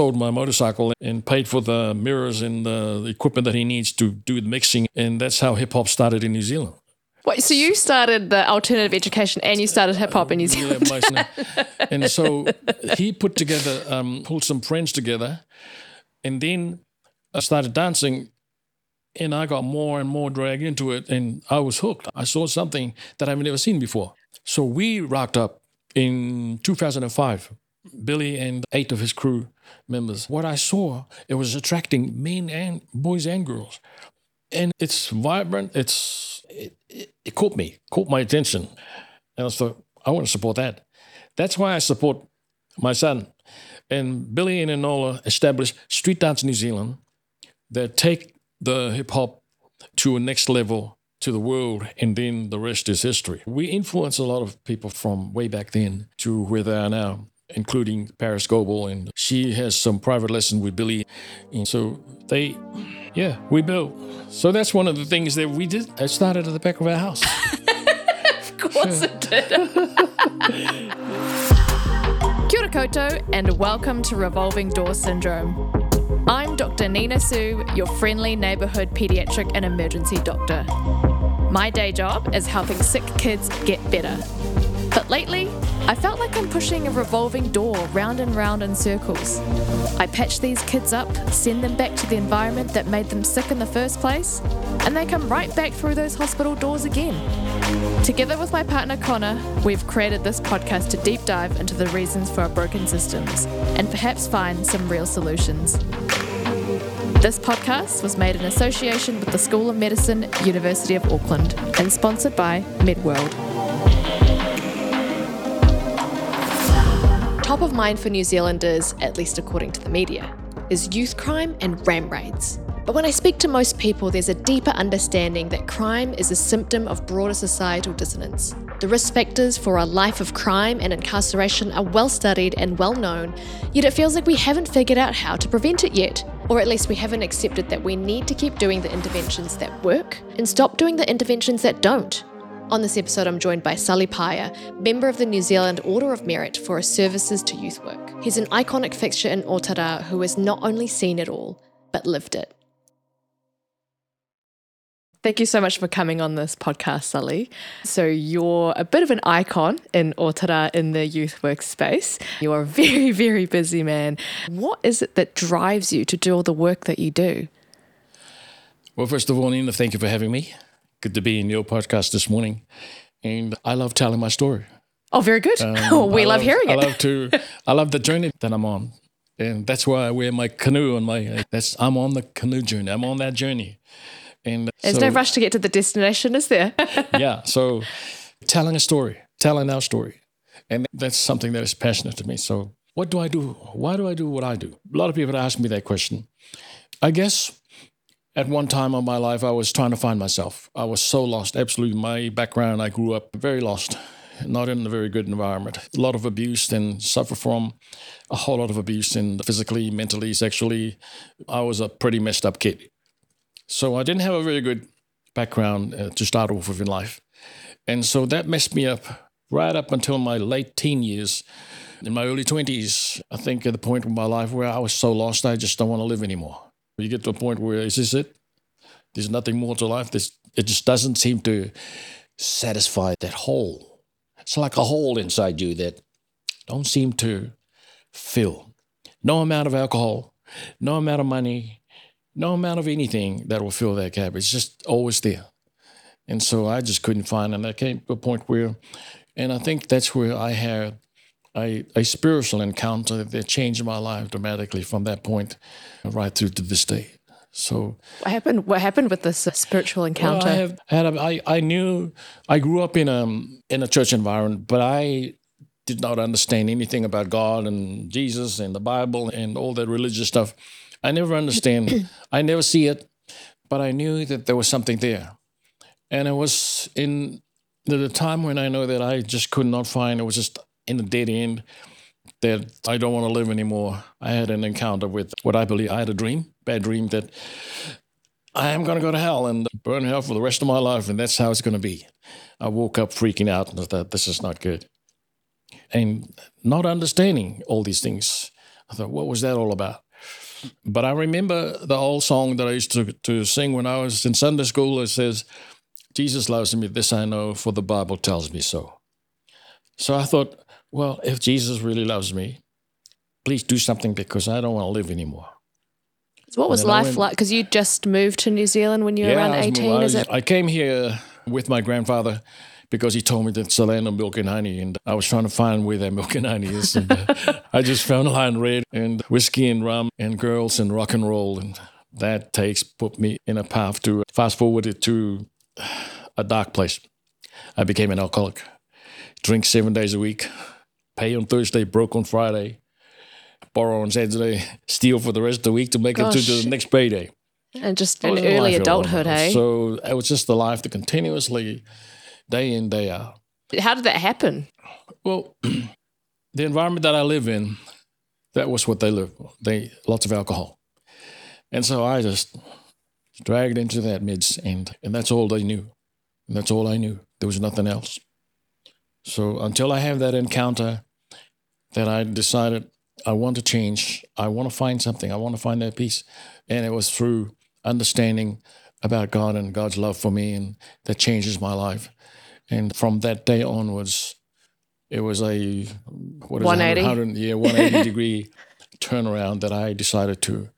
sold my motorcycle and paid for the mirrors and the equipment that he needs to do the mixing. And that's how hip hop started in New Zealand. Wait, so you started the alternative education and you started hip hop in New Zealand? Yeah, and so he put together, um, pulled some friends together, and then I started dancing, and I got more and more dragged into it, and I was hooked. I saw something that I've never seen before. So we rocked up in 2005, Billy and eight of his crew members. What I saw, it was attracting men and boys and girls, and it's vibrant. It's it, it, it caught me, caught my attention, and I thought I want to support that. That's why I support my son. And Billy and Enola established Street Dance New Zealand that take the hip hop to a next level to the world, and then the rest is history. We influence a lot of people from way back then to where they are now, including Parris Goebel, and she has some private lesson with Billy. And so they, yeah, we built. So that's one of the things that we did. I started at the back of our house. of course it did. Kia and welcome to Revolving Door Syndrome. I'm Dr. Nina Sue, your friendly neighbourhood paediatric and emergency doctor. My day job is helping sick kids get better. But lately, I felt like I'm pushing a revolving door round and round in circles. I patch these kids up, send them back to the environment that made them sick in the first place, and they come right back through those hospital doors again. Together with my partner Connor, we've created this podcast to deep dive into the reasons for our broken systems and perhaps find some real solutions. This podcast was made in association with the School of Medicine, University of Auckland, and sponsored by MedWorld. Top of mind for New Zealanders, at least according to the media, is youth crime and ram raids. But when I speak to most people, there's a deeper understanding that crime is a symptom of broader societal dissonance. The risk factors for a life of crime and incarceration are well studied and well known, yet it feels like we haven't figured out how to prevent it yet. Or at least we haven't accepted that we need to keep doing the interventions that work and stop doing the interventions that don't. On this episode, I'm joined by Sully Paea, member of the New Zealand Order of Merit for his services to youth work. He's an iconic fixture in Otara who has not only seen it all, but lived it. Thank you so much for coming on this podcast, Sully. So, you're a bit of an icon in Otara in the youth workspace. You're a very, very busy man. What is it that drives you to do all the work that you do? Well, first of all, Nina, thank you for having me. Good to be in your podcast this morning. And I love telling my story. Oh, very good. Um, we I love, hearing I it. love to. I love the journey that I'm on, and that's why I wear my canoe on my. That's I'm on the canoe journey. I'm on that journey, and There's so, no rush to get to the destination, is there? yeah. So, telling a story, telling our story, and that's something that is passionate to me. So, what do I do? Why do I do what I do? A lot of people ask me that question. I guess at one time of my life, I was trying to find myself. I was so lost. Absolutely, my background, I grew up very lost, not in a very good environment. A lot of abuse and suffer from a whole lot of abuse, and physically, mentally, sexually. I was a pretty messed up kid. So I didn't have a very good background uh, to start off with in life. And so that messed me up right up until my late teen years. In my early 20s, I think at the point in my life where I was so lost, I just don't want to live anymore. You get to a point where, is this it? There's nothing more to life. This, it just doesn't seem to satisfy that hole. It's like a hole inside you that don't seem to fill. No amount of alcohol, no amount of money, no amount of anything that will fill that gap. It's just always there. And so I just couldn't find. And I came to a point where, and I think that's where I had a, a spiritual encounter that changed my life dramatically from that point right through to this day. So what happened? What happened with this uh, spiritual encounter? well, I have had a, I, I knew I grew up in a in a church environment, but I did not understand anything about God and Jesus and the Bible and all that religious stuff. I never understand. I never see it, but I knew that there was something there, and it was in the, the time when I know that I just could not find. It was just in a dead end that I don't want to live anymore. I had an encounter with what I believe I had a dream, bad dream that I am going to go to hell and burn hell for the rest of my life, and that's how it's going to be. I woke up freaking out and thought, this is not good. And not understanding all these things, I thought, what was that all about? But I remember the old song that I used to, to sing when I was in Sunday school. It says, Jesus loves me, this I know, for the Bible tells me so. So I thought, well, if Jesus really loves me, please do something because I don't want to live anymore. So what was life went- like? Because you just moved to New Zealand when you were around I was- 18, I, is it? I came here with my grandfather because he told me that it's land of milk and honey, and I was trying to find where that milk and honey is. And uh, I just found Lion Red and whiskey and rum and girls and rock and roll, and that takes put me in a path to fast forward it to a dark place. I became an alcoholic, drink seven days a week, pay on Thursday, broke on Friday, borrow on Saturday, steal for the rest of the week to make it to the next payday. And just an early adulthood, eh? So it was just the life that continuously, day in, day out. How did that happen? Well, the environment that I live in, that was what they live. They lots of alcohol, and so I just dragged into that midst, and and that's all they knew, and that's all I knew. There was nothing else. So until I have that encounter, that I decided I want to change. I want to find something. I want to find that peace, and it was through understanding about God and God's love for me, and that changes my life. And from that day onwards, it was a what is 180? it, 100, yeah, 180 degree turnaround that I decided to,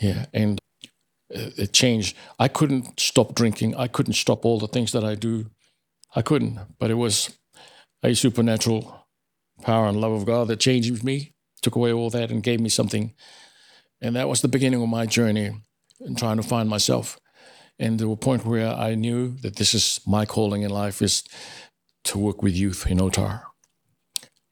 yeah, and it changed. I couldn't stop drinking. I couldn't stop all the things that I do. I couldn't, but it was a supernatural power and love of God that changed me, took away all that, and gave me something. And that was the beginning of my journey in trying to find myself. And to a point where I knew that this is my calling in life is to work with youth in Otara.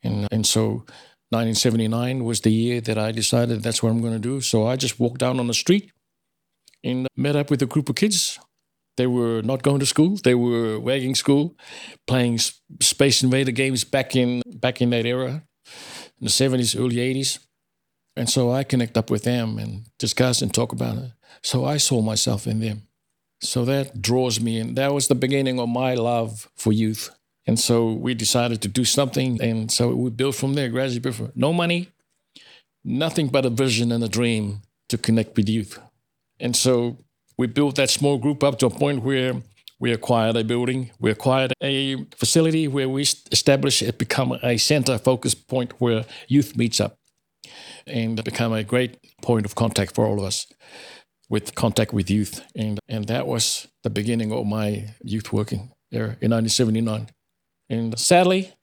And, and so 1979 was the year that I decided that's what I'm going to do. So I just walked down on the street and met up with a group of kids. They were not going to school. They were wagging school, playing Space Invader games back in back in that era, in the 70s, early 80s. And so I connect up with them and discuss and talk about it. So I saw myself in them. So that draws me in. That was the beginning of my love for youth. And so we decided to do something. And so we built from there, gradually built from no money, nothing but a vision and a dream to connect with youth. And so we built that small group up to a point where we acquired a building, we acquired a facility where we established it become a center focus point where youth meets up and become a great point of contact for all of us with contact with youth. And, and that was the beginning of my youth working there in 1979. And sadly,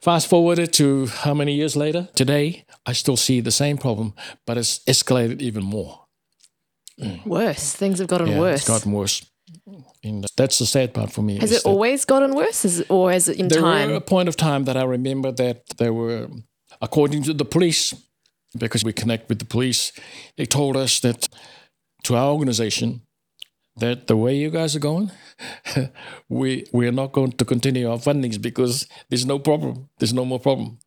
fast forwarded to how many years later? Today, I still see the same problem, but it's escalated even more. Worse. Things have gotten Yeah, worse. It's gotten worse. And that's the sad part for me. has it always gotten worse? Is, or has it in There time? were a point of time that I remember that there were, according to the police, because we connect with the police, they told us that to our organization that the way you guys are going, we we are not going to continue our fundings because there's no problem. There's no more problem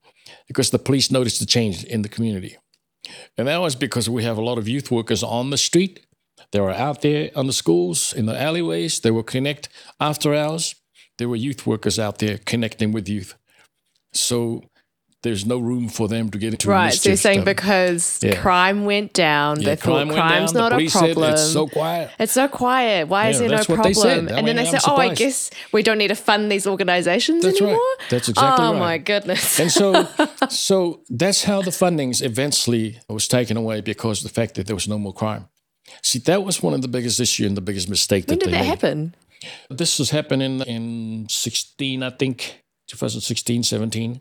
because the police noticed the change in the community, and that was because we have a lot of youth workers on the street. They were out there on the schools, in the alleyways. They were connect after hours. There were youth workers out there connecting with youth. So there's no room for them to get into right. So you're saying stuff. because Yeah. crime went down, Yeah, they thought crime went crime's down. not a problem. Said, it's so quiet. It's so quiet. Why is Yeah, there no that's what they problem? said. I and then they say, "Oh, I guess we don't need to fund these organizations That's right. anymore." That's exactly oh right. Oh my goodness! And so, so that's how the fundings eventually was taken away because of the fact that there was no more crime. See, that was one of the biggest issue and the biggest mistake when that did that made. happen? This was happening in 16, I think, 2016, 17.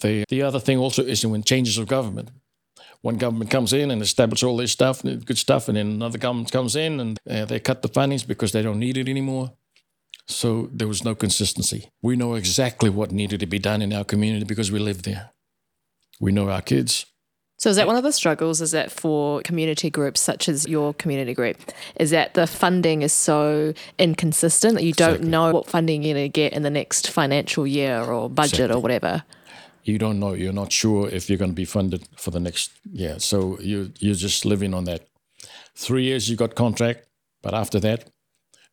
The, the other thing also is when changes of government. One government comes in and establishes all this stuff, good stuff, and then another government comes in and uh, they cut the fundings because they don't need it anymore. So there was no consistency. We know exactly what needed to be done in our community because we live there. We know our kids. So is that one of the struggles? Is that for community groups such as your community group? Is that the funding is so inconsistent that you don't Exactly. know what funding you're going to get in the next financial year or budget or whatever? You don't know. You're not sure if you're going to be funded for the next year. So you you're just living on that. Three years you got contract, but after that,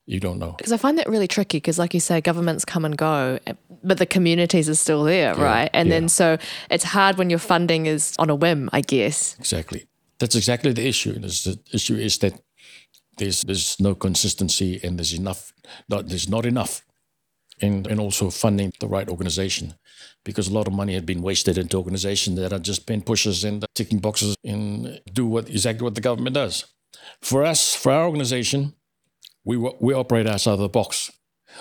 you don't know. Because I find that really tricky because, like you say, governments come and go, but the communities are still there, right? And yeah. then so it's hard when your funding is on a whim, I guess. Exactly. That's exactly the issue. The issue is that there's there's no consistency and there's enough not there's not enough in and also funding the right organization because a lot of money had been wasted into organizations that are just pen pushers and ticking boxes and do what exactly what the government does. For us, for our organization, we we operate outside of the box.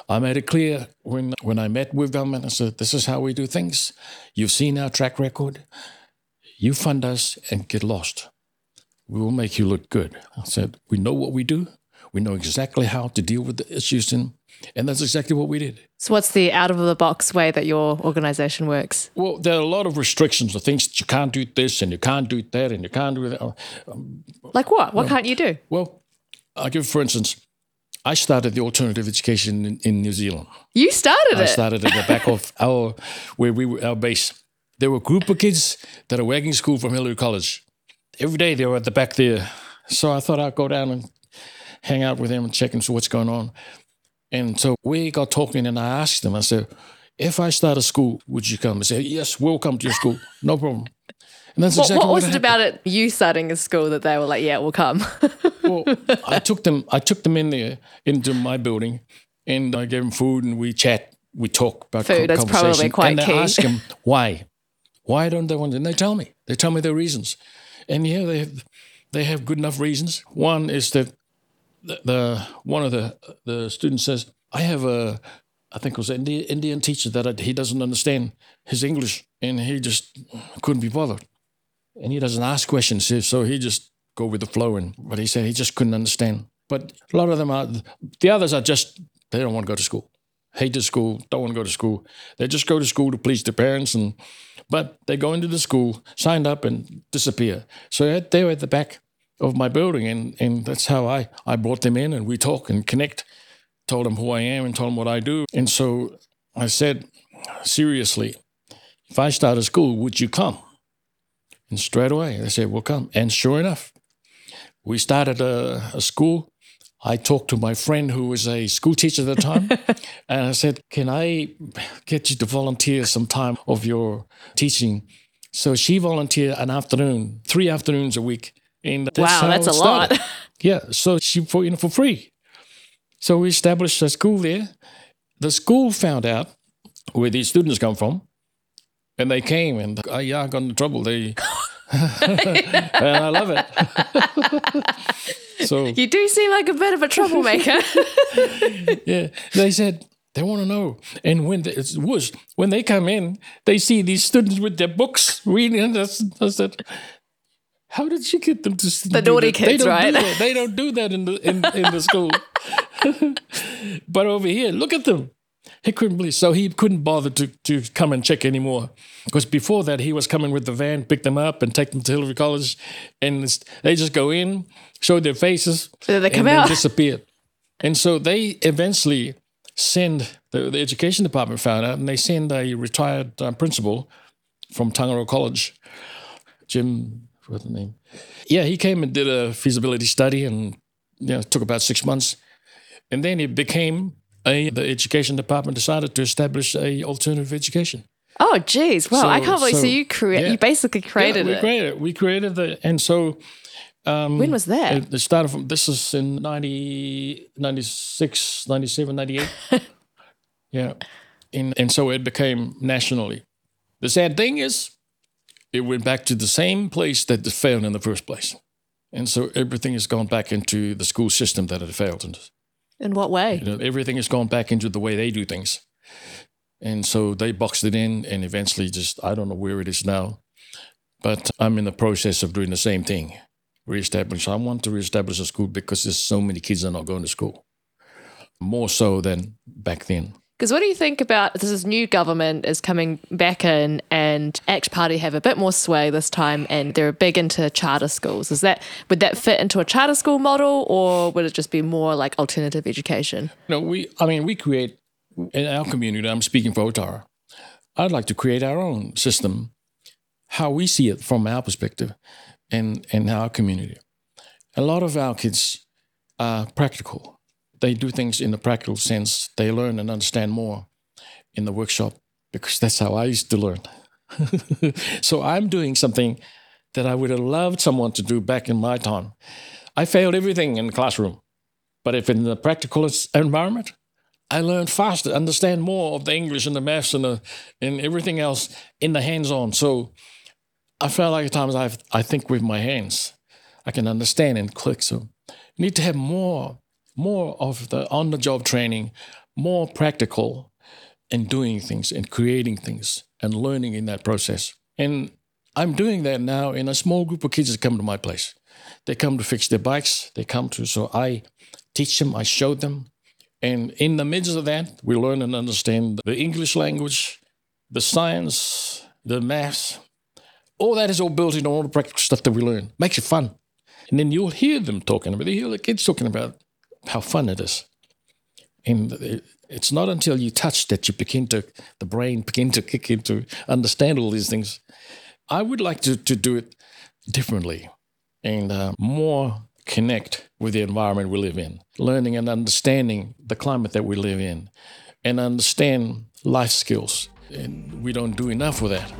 I made it clear when when I met with government. I said, "This is how we do things. You've seen our track record. You fund us and get lost. We will make you look good." I said, "We know what we do. We know exactly how to deal with the issues, and and that's exactly what we did." So, what's the out of the box way that your organization works? Well, there are a lot of restrictions, the things that you can't do this and you can't do that and you can't do that. Um, like what? What can't you do? Well, I'll give, for instance, I started the alternative education in, in New Zealand. You started I it. I started at the back of our where we were our base. There were a group of kids that are working school from Hillary College. Every day they were at the back there. So I thought I'd go down and hang out with them and check and see what's going on. And so we got talking and I asked them, I said, if I start a school, would you come? I said, yes, we'll come to your school. No problem. And that's what, exactly what was it about it? You starting a school that they were like, yeah, we'll come. well, I took them. I took them in there into my building, and I gave them food, and we chat, we talk about Food, that's probably quite and key. I ask them why, why don't they want? it? And they tell me. They tell me their reasons, and yeah, they have, they have good enough reasons. One is that the, the one of the the students says, I have a. I think it was an Indian, teacher that I, he doesn't understand his English and he just couldn't be bothered and he doesn't ask questions, so he just go with the flow. And but he said he just couldn't understand. But a lot of them are the others are just they don't want to go to school, hate the school, don't want to go to school. They just go to school to please their parents, and but they go into the school, signed up, and disappear. So they were at the back of my building, and and that's how I I brought them in, and we talk and connect. Told them who I am and told them what I do, and so I said seriously, if I start a school, would you come? And straight away, they said, We'll come. And sure enough, we started a, a school. I talked to my friend who was a school teacher at the time. and I said, Can I get you to volunteer some time of your teaching? So she volunteered an afternoon, three afternoons a week. And that's Wow, that's it a lot. yeah. So she for you know, for free. So we established a school there. The school found out where these students come from. And they came and uh, yeah, I got into trouble. They and I love it. so you do seem like a bit of a troublemaker. yeah, they said they want to know. And when they, it was when they come in, they see these students with their books reading. And I, s- I said, "How did she get them to The naughty kids, don't right? Do that. They don't do that in the in, in the school. but over here, look at them. He couldn't believe. So he couldn't bother to, to come and check anymore. Because before that, he was coming with the van, pick them up, and take them to Hillary College. And they just go in, show their faces, Then they come and out. disappear. And so they eventually send, the, the education department found out, and they send a retired uh, principal from Tangaroa College, Jim, what's the name? Yeah, he came and did a feasibility study and you know, it took about six months. And then it became a, the education department decided to establish a alternative education. oh, geez. Wow. I can't believe. So, so- you create. yeah. You basically created yeah, we it. created it. We created the, and so um, when was that? it, it started from, this is in 90, 96, 97, 98. yeah. And, and so it became nationally. The sad thing is, it went back to the same place that it failed in the first place. And so everything has gone back into the school system that it failed in. In what way? You know, everything has gone back into the way they do things. And so they boxed it in and eventually just, I don't know where it is now, but I'm in the process of doing the same thing. Reestablish. I want to reestablish a school because there's so many kids that are not going to school. More so than back then. Because what do you think about this? New government is coming back in, and ACT Party have a bit more sway this time, and they're big into charter schools. Is that would that fit into a charter school model, or would it just be more like alternative education? No, we. I mean, we create in our community. I'm speaking for Otara. I'd like to create our own system, how we see it from our perspective, and and our community. A lot of our kids are practical. They do things in the practical sense. They learn and understand more in the workshop because that's how I used to learn. so I'm doing something that I would have loved someone to do back in my time. I failed everything in the classroom, but if in the practical environment, I learned faster, understand more of the English and the maths and, the, and everything else in the hands-on. So I felt like at times I I think with my hands, I can understand and click. So you need to have more more of the on-the-job training, more practical in doing things and creating things and learning in that process. And I'm doing that now in a small group of kids that come to my place. They come to fix their bikes. They come to, so I teach them, I show them. And in the midst of that, we learn and understand the English language, the science, the maths. All that is all built into all the practical stuff that we learn. Makes it fun. And then you'll hear them talking about it. You hear the kids talking about how fun it is. And it's not until you touch that you begin to, the brain begin to kick into understand all these things. I would like to, to do it differently and uh, more connect with the environment we live in, learning and understanding the climate that we live in, and understand life skills. And we don't do enough with that.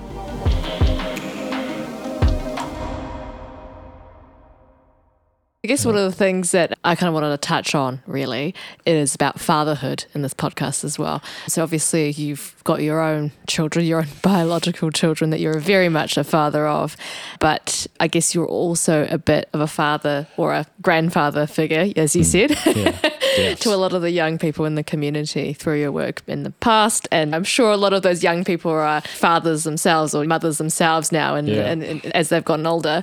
I guess one of the things that I kind of wanted to touch on really is about fatherhood in this podcast as well. So obviously you've got your own children, your own biological children that you're very much a father of, but I guess you're also a bit of a father or a grandfather figure, as you hmm. said. Yeah. Yes. to a lot of the young people in the community through your work in the past. And I'm sure a lot of those young people are fathers themselves or mothers themselves now and, Yeah. and, and as they've gotten older.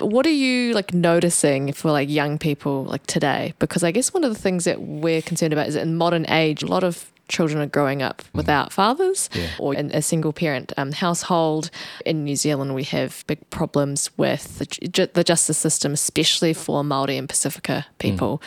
What are you like noticing for like young people like today? Because I guess one of the things that we're concerned about is in modern age, a lot of children are growing up without fathers Yeah. or in a single parent um, household. In New Zealand, we have big problems with the, ju- the justice system, especially for Māori and Pacifica people.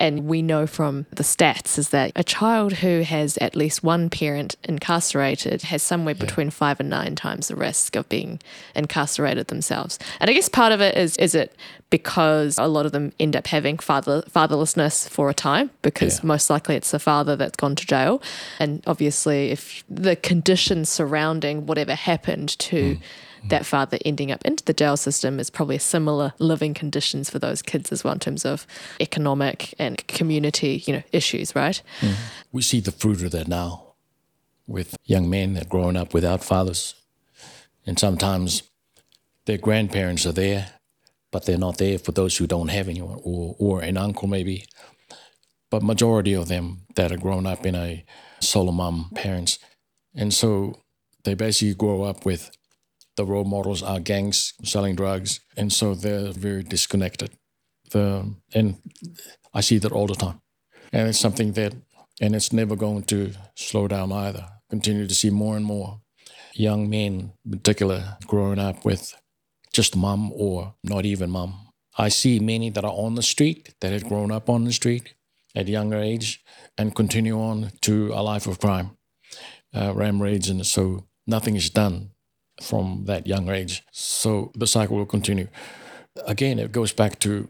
And we know from the stats is that a child who has at least one parent incarcerated has somewhere between five and nine times the risk of being incarcerated themselves. And I guess part of it is is it because a lot of them end up having father fatherlessness for a time because Yeah. most likely it's the father that's gone to jail. And obviously if the conditions surrounding whatever happened to hmm. That father ending up into the jail system is probably similar living conditions for those kids as well in terms of economic and community, you know, issues, right? Mm-hmm. We see the fruit of that now with young men that are growing up without fathers. And sometimes their grandparents are there, but they're not there for those who don't have anyone, or, or an uncle maybe. But majority of them that are grown up in a solo mom parents. And so they basically grow up with the role models are gangs selling drugs. And so they're very disconnected. The, and I see that all the time. And it's something that, and it's never going to slow down either. Continue to see more and more young men, in particular, growing up with just mum or not even mum. I see many that are on the street, that had grown up on the street at a younger age and continue on to a life of crime, uh, ram raids. And so nothing is done from that young age. So the cycle will continue. Again, it goes back to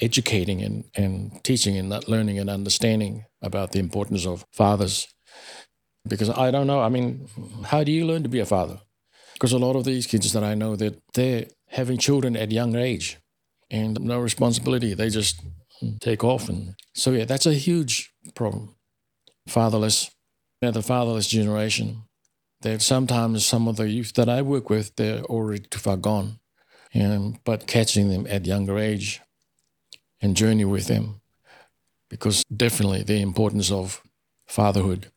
educating and, and teaching and not learning and understanding about the importance of fathers. Because I don't know, I mean, how do you learn to be a father? Because a lot of these kids that I know that they're having children at young age and no responsibility. They just take off. And so yeah, that's a huge problem. Fatherless, yeah, the fatherless generation. That sometimes some of the youth that I work with, they're already too far gone. And but catching them at younger age and journey with them because definitely the importance of fatherhood.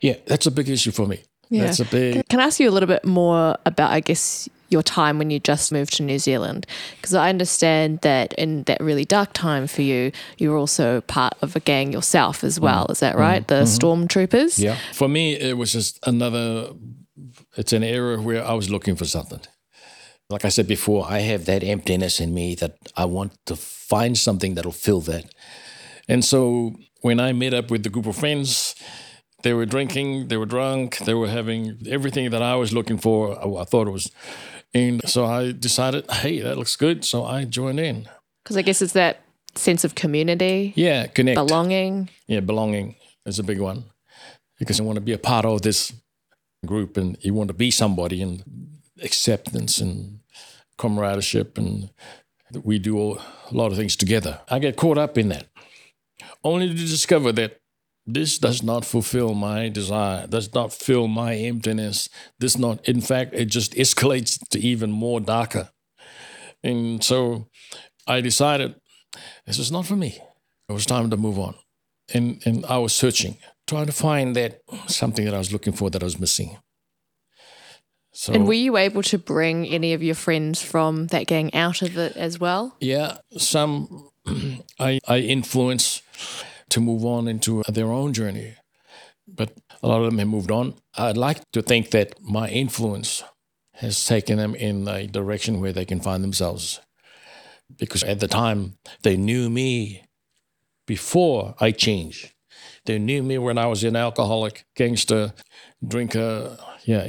Yeah, that's a big issue for me. Yeah. That's a big Can, can I ask you a little bit more about, I guess, your time when you just moved to New Zealand? Because I understand that in that really dark time for you, you were also part of a gang yourself as well. Mm. Is that right? Mm. The mm-hmm. Stormtroopers? Yeah. For me, it was just another, it's an era where I was looking for something. Like I said before, I have that emptiness in me that I want to find something that'll fill that. And so when I met up with the group of friends, they were drinking, they were drunk, they were having everything that I was looking for. I, I thought it was. And so I decided, hey, that looks good. So I joined in. Because I guess it's that sense of community, Yeah, connect. belonging. yeah, belonging is a big one because you want to be a part of this group and you want to be somebody and acceptance and camaraderie and we do a lot of things together. I get caught up in that only to discover that this does not fulfill my desire, does not fill my emptiness. This not, in fact, it just escalates to even more darker. And so I decided this is not for me. It was time to move on. And, and I was searching, trying to find that something that I was looking for that I was missing. So, And were you able to bring any of your friends from that gang out of it as well? yeah, some I, I influence to move on into their own journey, but a lot of them have moved on. I'd like to think that my influence has taken them in a direction where they can find themselves. Because at the time, they knew me before I changed. They knew me when I was an alcoholic, gangster, drinker, yeah,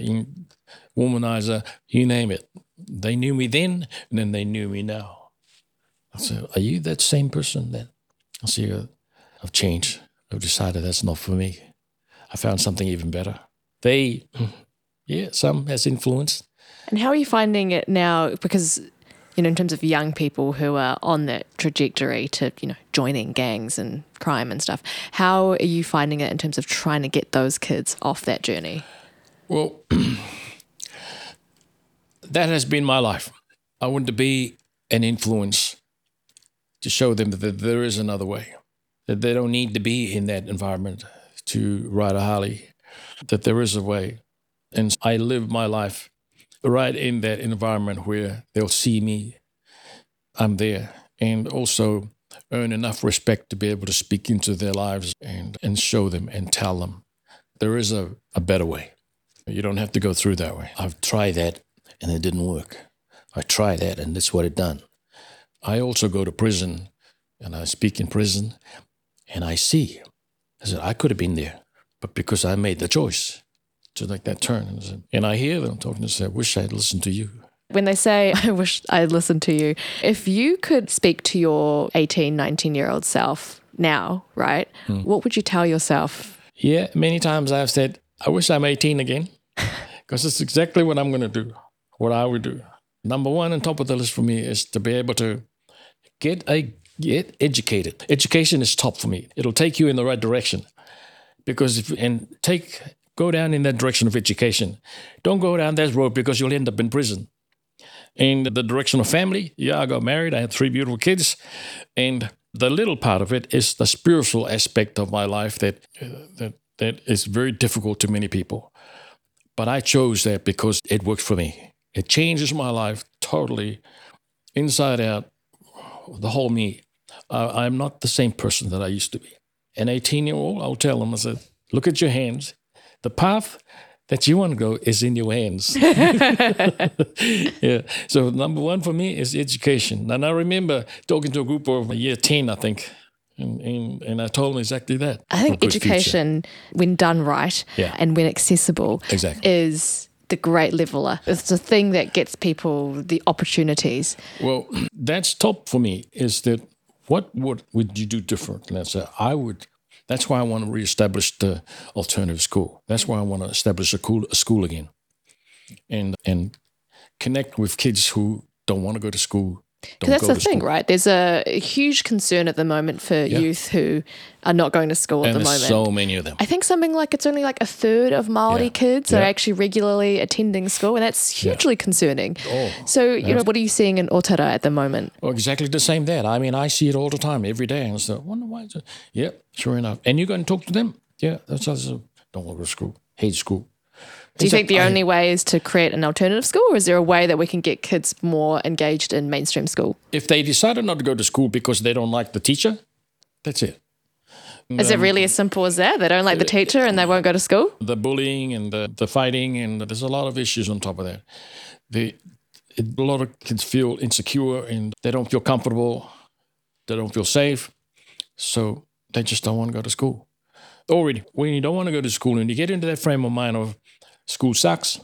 womanizer, you name it. They knew me then, and then they knew me now. I said, Are you that same person then? I said, "Uh, I've changed. I've decided that's not for me. I found something even better. They, yeah, some has influence. And how are you finding it now? Because, you know, in terms of young people who are on that trajectory to, you know, joining gangs and crime and stuff, how are you finding it in terms of trying to get those kids off that journey? Well, that has been my life. I want to be an influence to show them that there is another way, that they don't need to be in that environment to ride a Harley, that there is a way. And I live my life right in that environment where they'll see me, I'm there, and also earn enough respect to be able to speak into their lives and, and show them and tell them there is a, a better way. You don't have to go through that way. I've tried that and it didn't work. I tried that and that's what it done. I also go to prison and I speak in prison and I see. I said, I could have been there, but because I made the choice to make that turn. And I, said, and I hear them talking and say, I wish I had listened to you. When they say, I wish I had listened to you, if you could speak to your 18, 19 year old self now, right, hmm. what would you tell yourself? Yeah, many times I've said, I wish I'm 18 again because it's exactly what I'm going to do, what I would do. Number one on top of the list for me is to be able to get a get educated. Education is top for me. It'll take you in the right direction because if and take go down in that direction of education. Don't go down that road because you'll end up in prison. In the direction of family, yeah, I got married. I had three beautiful kids, and the little part of it is the spiritual aspect of my life that that that is very difficult to many people. But I chose that because it worked for me. It changes my life totally, inside out, the whole me. Uh, I'm not the same person that I used to be. An 18 year old, I'll tell them, I said, look at your hands. The path that you want to go is in your hands. yeah. So number one for me is education. And I remember talking to a group of year 10, I think. And, and, and I told them exactly that. I think good future. education, when done right Yeah. and when accessible, Exactly. is the great leveler. It's the thing that gets people the opportunities. Well, that's top for me. Is that what would would you do different? I said I would. That's why I want to reestablish the alternative school. That's why I want to establish a, cool, a school again, and and connect with kids who don't want to go to school. Because that's the thing, school. right? There's a, huge concern at the moment for youth who are not going to school at the there's moment. so many of them. I think something like it's only like a third of Maori Yeah. kids are actually regularly attending school, and that's hugely concerning. Oh, so, you know, what are you seeing in Otara at the moment? Well, exactly the same that. I mean, I see it all the time, every day. And so, wonder why. Yep, sure enough. And you go and talk to them. Yeah, that's also, don't want to go to school. Hate school. Do you think the I- only way is to create an alternative school, or is there a way that we can get kids more engaged in mainstream school? if they decided not to go to school because they don't like the teacher, that's it. Is it um, really as simple as that? They don't like the uh, teacher and they won't go to school? The bullying and the, the fighting, and there's a lot of issues on top of that. The, a lot of kids feel insecure and they don't feel comfortable, they don't feel safe, so they just don't want to go to school. Already, when you don't want to go to school and you get into that frame of mind of school sucks,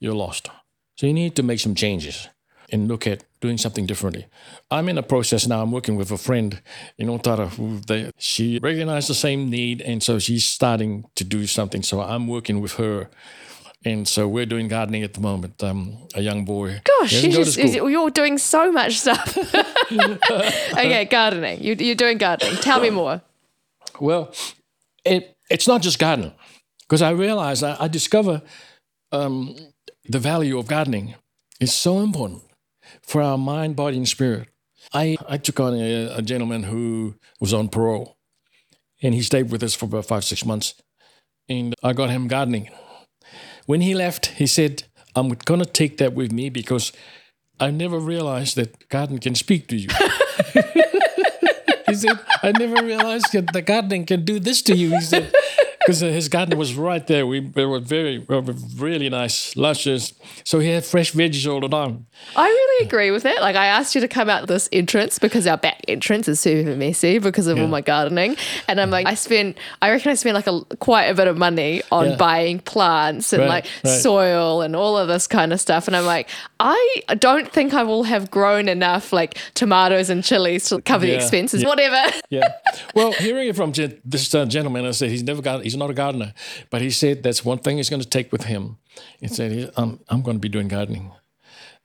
you're lost. So you need to make some changes. and look at doing something differently. I'm in a process now. I'm working with a friend in Otara who they, she recognized the same need, and so she's starting to do something. So I'm working with her. And so we're doing gardening at the moment. Um, a young boy. Gosh, you doesn't go just, school. you're doing so much stuff. okay, gardening. You, you're doing gardening. Tell me more. Well, it, it's not just gardening, because I realize I, I discover um, the value of gardening is so important for our mind, body, and spirit. I, I took on a, a gentleman who was on parole, and he stayed with us for about five, six months, and I got him gardening. When he left, he said, I'm going to take that with me because I never realized that garden can speak to you. he said, I never realized that the gardening can do this to you. He said, because his garden was right there. We, we were very, really nice, luscious. So he had fresh veggies all the time. I really agree with it. Like I asked you to come out this entrance because our back entrance is super messy because of all my gardening. And I'm like, I spent, I reckon I spent like a quite a bit of money on Yeah. buying plants and Right, like right. soil and all of this kind of stuff. And I'm like, I don't think I will have grown enough like tomatoes and chilies to cover the expenses. yeah. Whatever. Yeah. Well, hearing it from this uh, gentleman, I said he's never got, he's not a gardener, but he said that's one thing he's going to take with him. He said, I'm, I'm going to be doing gardening.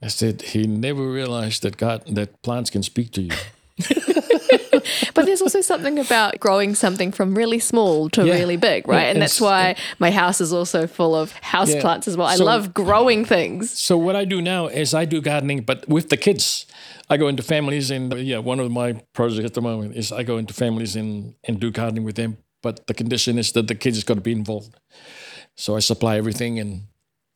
I said he never realized that God, that plants can speak to you. But there's also something about growing something from really small to Yeah. really big, right? Yeah, and that's why my house is also full of house Yeah. plants as well. I So- love growing things. So what I do now is I do gardening, but with the kids. I go into families, and yeah, one of my projects at the moment is I go into families and and do gardening with them. But the condition is that the kids got to be involved. So I supply everything, and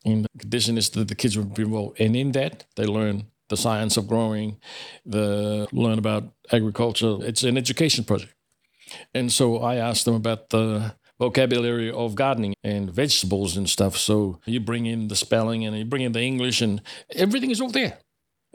and the condition is that the kids will be involved. And in that, they learn the science of growing, the learn about agriculture. It's an education project. And so I asked them about the vocabulary of gardening and vegetables and stuff. So you bring in the spelling and you bring in the English and everything is all there.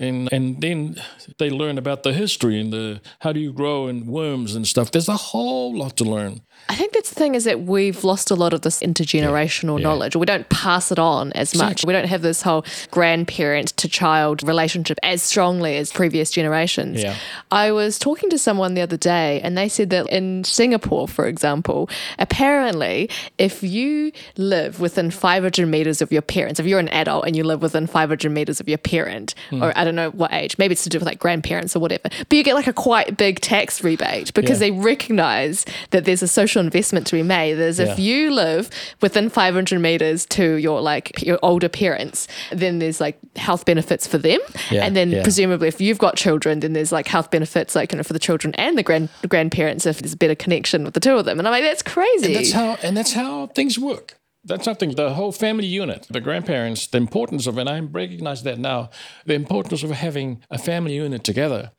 And and then they learn about the history and the how do you grow and worms and stuff. There's a whole lot to learn. I think that's the thing is that we've lost a lot of this intergenerational Yeah. knowledge. We don't pass it on as much. We don't have this whole grandparent to child relationship as strongly as previous generations. Yeah. I was talking to someone the other day and they said that in Singapore, for example, apparently if you live within 500 meters of your parents, if you're an adult and you live within 500 meters of your parent, Hmm. or I don't know what age, maybe it's to do with like grandparents or whatever, but you get like a quite big tax rebate because Yeah. they recognize that there's a social investment to be made. There's if you live within 500 meters to your like your older parents, then there's like health benefits for them, Yeah, and then yeah. presumably if you've got children, then there's like health benefits like you know for the children and the grand grandparents if there's a better connection with the two of them. And I'm like, that's crazy. And That's how and that's how things work. That's something the whole family unit, the grandparents, the importance of, and I recognize that now, the importance of having a family unit together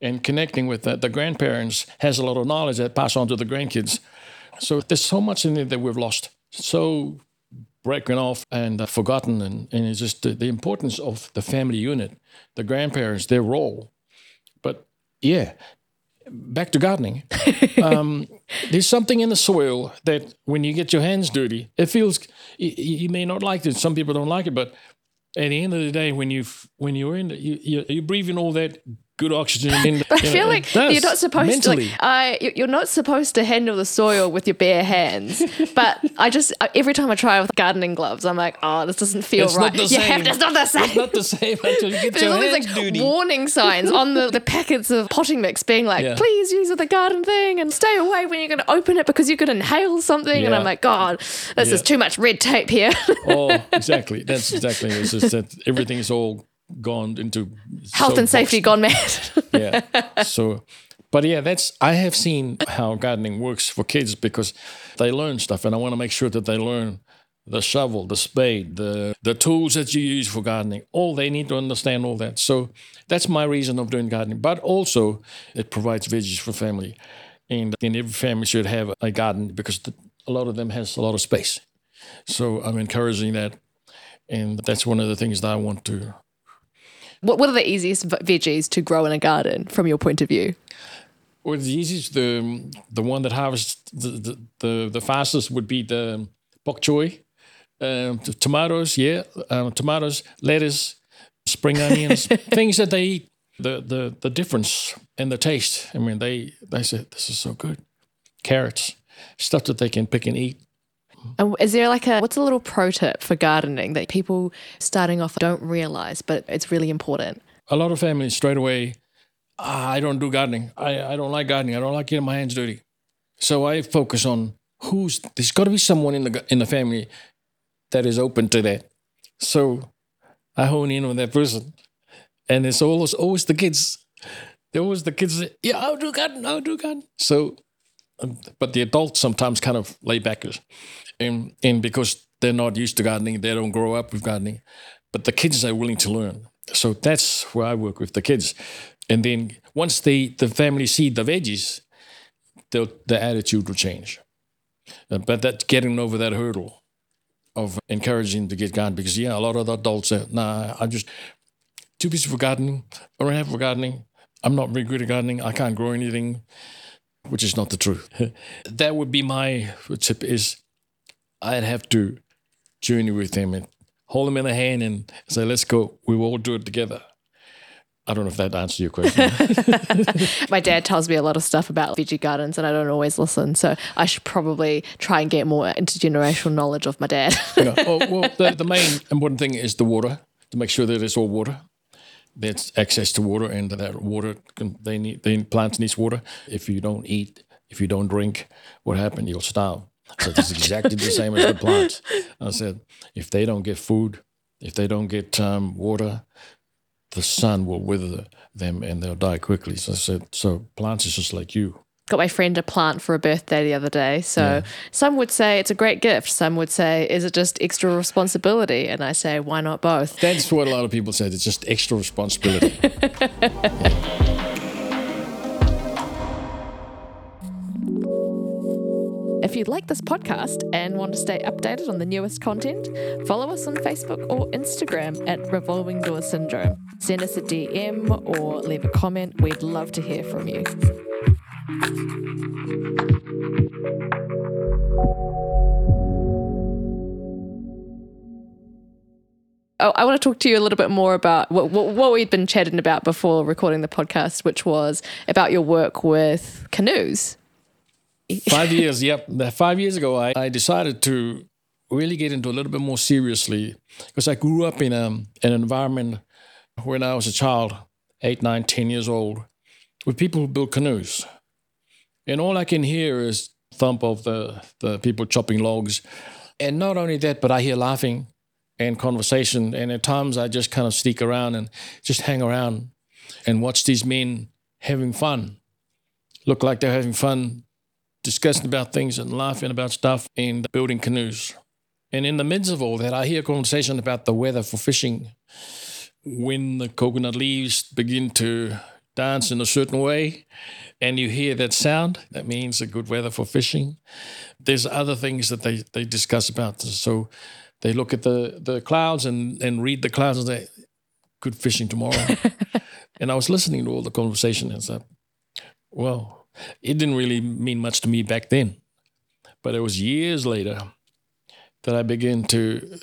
and connecting with the, the grandparents has a lot of knowledge that pass on to the grandkids. So there's so much in it that we've lost, so broken off and uh, forgotten, and, and it's just the, the importance of the family unit, the grandparents, their role. But yeah, back to gardening. um, there's something in the soil that when you get your hands dirty, it feels. You, you may not like it. Some people don't like it, but at the end of the day, when you when you're in, you you're breathing all that good oxygen in. but I feel like you're not supposed mentally. to. Like, I, you- you're not supposed to handle the soil with your bare hands. but I just every time I try with gardening gloves, I'm like, oh, this doesn't feel It's right. not the You have same. to- it's not the same. It's not the same until you get There's your hands like dirty. warning signs on the, the packets of potting mix being like, Yeah. please use the garden thing and stay away when you're going to open it because you could inhale something. And I'm like, God, this is too much red tape here. oh, exactly. That's exactly. It's just that everything is all gone into Health so and safety gone mad. yeah. So, but yeah, that's I have seen how gardening works for kids because they learn stuff, and I want to make sure that they learn the shovel, the spade, the the tools that you use for gardening. All they need to understand all that. So that's my reason of doing gardening. But also, it provides veggies for family, and and every family should have a garden because the, a lot of them has a lot of space. So I'm encouraging that, and that's one of the things that I want to what, what are the easiest v- veggies to grow in a garden from your point of view? Well, the easiest, the the one that harvests the the, the, the fastest would be the bok choy, um, tomatoes, yeah, um, tomatoes, lettuce, spring onions, things that they eat. The, the the difference in the taste. I mean, they they said this is so good. Carrots, stuff that they can pick and eat. And is there like a what's a little pro tip for gardening that people starting off don't realize, but it's really important? A lot of families straight away, ah, I don't do gardening. I, I don't like gardening. I don't like getting my hands dirty. So I focus on who's there's got to be someone in the in the family that is open to that. So I hone in on that person, and it's always always the kids. They're always the kids. That, yeah, I'll do garden. I'll do garden. So, um, but the adults sometimes kind of lay backers, and and because they're not used to gardening, they don't grow up with gardening. But the kids are willing to learn. So that's where I work with the kids, and then once they the family see the veggies, the the attitude will change. Uh, but that getting over that hurdle of encouraging to get gardening because yeah, a lot of the adults say, "Nah, I'm just too busy for gardening. I don't have for gardening. I'm not very good at gardening. I can't grow anything," which is not the truth. that would be my tip: is I'd have to journey with him and hold him in the hand and say, "Let's go. We will all do it together." I don't know if that answers your question. My dad tells me a lot of stuff about veggie gardens and I don't always listen. So I should probably try and get more intergenerational knowledge of my dad. you know, oh, well, the, the main important thing is the water to make sure that it's all water. There's access to water, and that water can, they need. The plants needs water. If you don't eat, if you don't drink, what happened? You'll starve. So it's exactly the same as the plants. I said, if they don't get food, if they don't get um, water, the sun will wither them and they'll die quickly. So I said, so plants is just like you. Got my friend a plant for a birthday the other day. So yeah. some would say it's a great gift. Some would say, is it just extra responsibility? And I say, why not both? That's what a lot of people say. It's just extra responsibility. yeah. If you'd like this podcast and want to stay updated on the newest content, follow us on Facebook or Instagram at Revolving Door Syndrome. Send us a DM or leave a comment. We'd love to hear from you. Oh, I want to talk to you a little bit more about what, what, we'd been chatting about before recording the podcast, which was about your work with canoes five years, yep. Five years ago, I, I decided to really get into a little bit more seriously because I grew up in a, um, an environment when I was a child, eight, nine, ten years old, with people who build canoes. And all I can hear is thump of the, the people chopping logs. And not only that, but I hear laughing and conversation. And at times I just kind of sneak around and just hang around and watch these men having fun. Look like they're having fun discussing about things and laughing about stuff and building canoes. And in the midst of all that, I hear a conversation about the weather for fishing. When the coconut leaves begin to dance in a certain way, and you hear that sound, that means a good weather for fishing. There's other things that they, they discuss about. So they look at the, the clouds and, and read the clouds and say, good fishing tomorrow. and I was listening to all the conversation and said, well, it didn't really mean much to me back then. But it was years later that I began to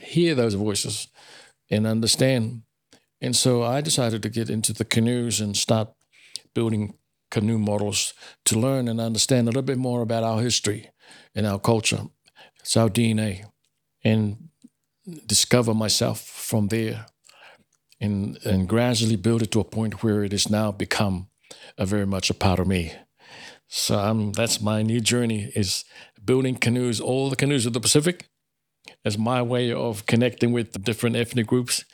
hear those voices and understand. And so I decided to get into the canoes and start building canoe models to learn and understand a little bit more about our history and our culture. It's our DNA. And discover myself from there and, and gradually build it to a point where it has now become a very much a part of me. So um, that's my new journey is building canoes, all the canoes of the Pacific, as my way of connecting with the different ethnic groups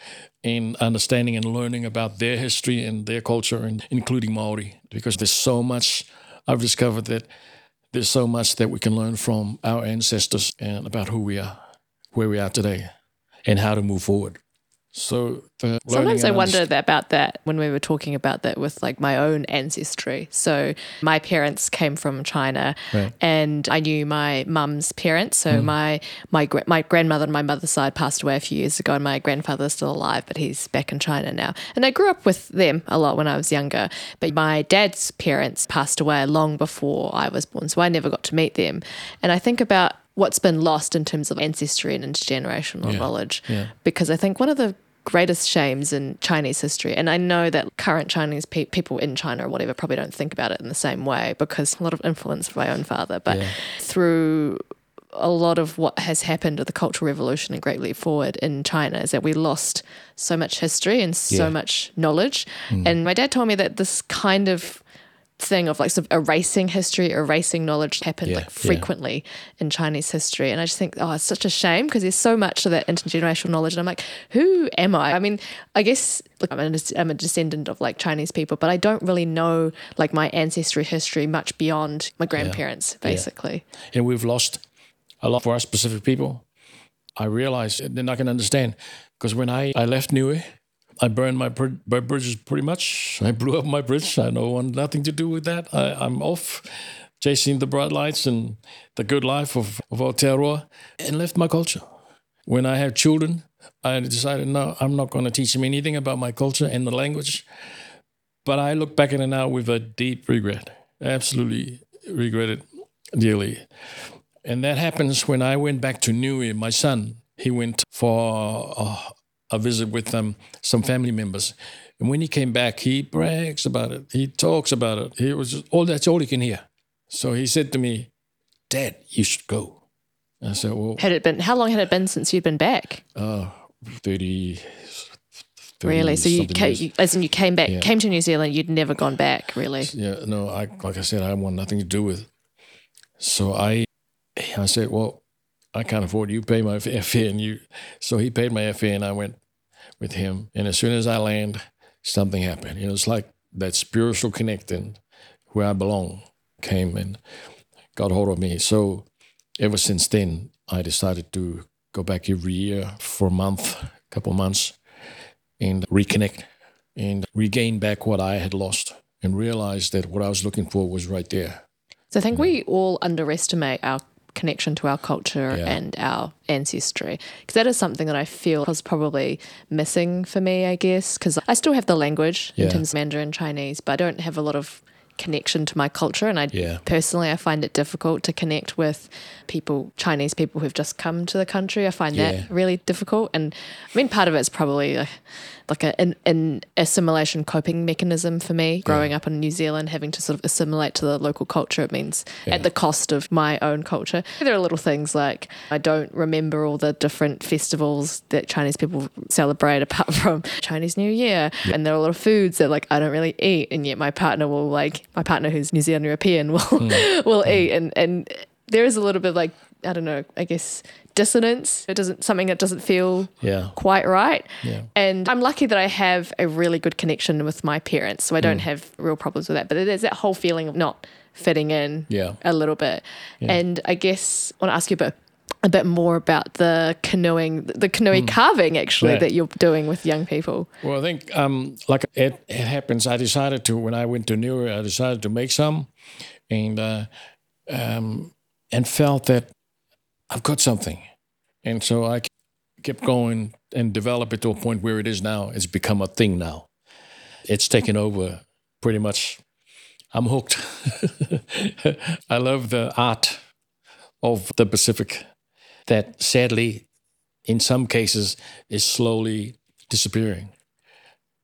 and understanding and learning about their history and their culture, and including Maori, because there's so much I've discovered that there's so much that we can learn from our ancestors and about who we are, where we are today, and how to move forward. So sometimes I wonder about that when we were talking about that with like my own ancestry. So my parents came from China, right. and I knew my mum's parents. So mm. my my my grandmother on my mother's side passed away a few years ago, and my grandfather's still alive, but he's back in China now. And I grew up with them a lot when I was younger. But my dad's parents passed away long before I was born, so I never got to meet them. And I think about what's been lost in terms of ancestry and intergenerational yeah. knowledge. Yeah. Because I think one of the greatest shames in Chinese history. And I know that current Chinese pe- people in China or whatever probably don't think about it in the same way because a lot of influence from my own father. But Yeah. through a lot of what has happened with the Cultural Revolution and Great Leap Forward in China is that we lost so much history and so Yeah. Mm. much knowledge. And my dad told me that this kind of thing of like sort of erasing history, erasing knowledge happened Yeah, like yeah. frequently in Chinese history. And I just think, oh, it's such a shame because there's so much of that intergenerational knowledge. And I'm like, who am I? I mean, I guess, look, I'm a, I'm a descendant of like Chinese people, but I don't really know like my ancestry history much beyond my grandparents, basically. and we've lost a lot for our specific people. I realize they're not going to understand because when I, I left Niue, I burned my, my bridges pretty much. I blew up my bridge. I don't want nothing to do with that. I, I'm off chasing the bright lights and the good life of, of Aotearoa and left my culture. When I have children, I decided, no, I'm not going to teach them anything about my culture and the language. But I look back at it now with a deep regret. Absolutely regret it dearly. And that happens when I went back to Niue. My son, he went for uh, a, visit with um, some family members. And when he came back, he brags about it. He talks about it. He was all that's all he can hear. So he said to me, Dad, you should go. I said, Well, Had it been, how long had it been since you'd been back? uh, 30, 30 Really? So you, something ca- years. you as in you came back, Yeah. came to New Zealand, you'd never gone back, really. Yeah, no, I like I said, I want nothing to do with. it. So I, I said, well, I can't afford you pay my airfare, and you. So he paid my airfare, and I went with him. And as soon as I land, something happened. You know, it's like that spiritual connecting, where I belong, came and got hold of me. So ever since then, I decided to go back every year for a month, a couple months, and reconnect and regain back what I had lost and realize that what I was looking for was right there. So I think we all underestimate our connection to our culture Yeah. and our ancestry because that is something that I feel was probably missing for me, I guess, because I still have the language in terms of Mandarin Chinese, but I don't have a lot of connection to my culture and I Yeah. personally I find it difficult to connect with people Chinese people who've just come to the country I find Yeah. that really difficult and I mean part of it's probably uh, like a, an, an assimilation coping mechanism for me growing up in New Zealand having to sort of assimilate to the local culture it means Yeah. at the cost of my own culture. There are little things like I don't remember all the different festivals that Chinese people celebrate apart from Chinese New Year. And there are a lot of foods that like I don't really eat and yet my partner will like my partner who's New Zealand European will Mm. will eat. And and there is a little bit like I don't know I guess dissonance it doesn't something that doesn't feel Yeah. quite right. Yeah. And I'm lucky that I have a really good connection with my parents, so I Mm. don't have real problems with that. But there's that whole feeling of not fitting in Yeah. a little bit. And I guess I want to ask you a bit, a bit more about the canoeing, the canoe carving actually Mm. Yeah. that you're doing with young people. Well, I think um, like it, it happens. I decided to when I went to New York, I decided to make some, and uh, um, and felt that I've got something, and so I kept going and developed it to a point where it is now. It's become a thing now. It's taken over pretty much. I'm hooked. I love the art of the Pacific that sadly, in some cases, is slowly disappearing.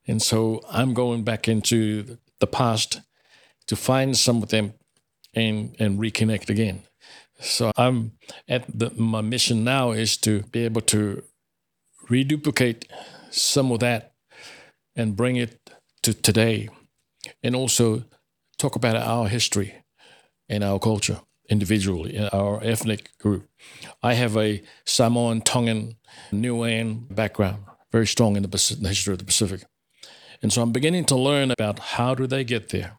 And so I'm going back into the past to find some of them and, and reconnect again. So I'm at the, my mission now is to be able to reduplicate some of that and bring it to today and also talk about our history and our culture individually, in our ethnic group. I have a Samoan, Tongan, Niuean background, very strong in the, the history of the Pacific. And so I'm beginning to learn about how do they get there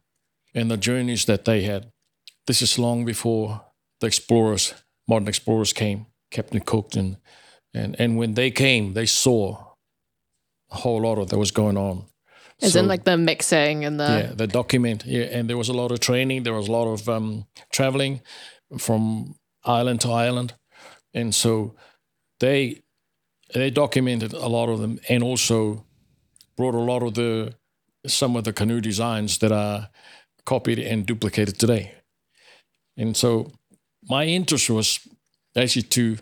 and the journeys that they had. This is long before the explorers, modern explorers came, Captain Cook. And, and, and when they came, they saw a whole lot of that was going on. As So- in like the mixing and the yeah, the document. Yeah, and there was a lot of training. There was a lot of um, traveling from island to island, and so they they documented a lot of them, and also brought a lot of the some of the canoe designs that are copied and duplicated today. And so my interest was actually to,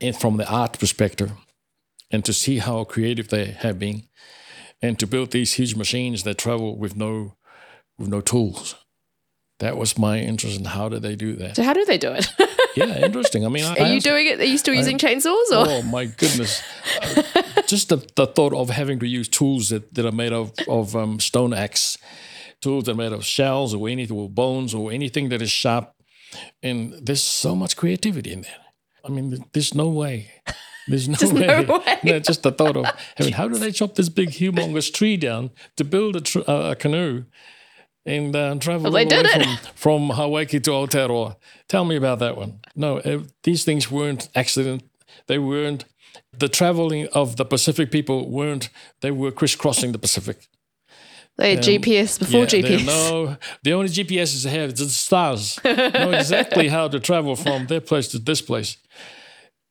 and from the art perspective, and to see how creative they have been, and to build these huge machines that travel with no with no tools. That was my interest in how do they do that. So how do they do it? yeah, interesting. I mean, I, Are you doing it? Are you still using chainsaws or? Oh my goodness! Uh, just the, the thought of having to use tools that, that are made of of um, stone axe, tools that are made of shells or anything or bones or anything that is sharp, and there's so much creativity in that. I mean, there's no way. There's no way. no way. No, just the thought of I mean, how do they chop this big humongous tree down to build a, tr- uh, a canoe and uh, travel Well, all the way from, from Hawaii to Aotearoa. Tell me about that one. No, uh, these things weren't accident. They weren't the traveling of the Pacific people weren't. They were crisscrossing the Pacific. They had um, GPS before Yeah, GPS. No, the only GPSs they have is the stars. know exactly how to travel from their place to this place.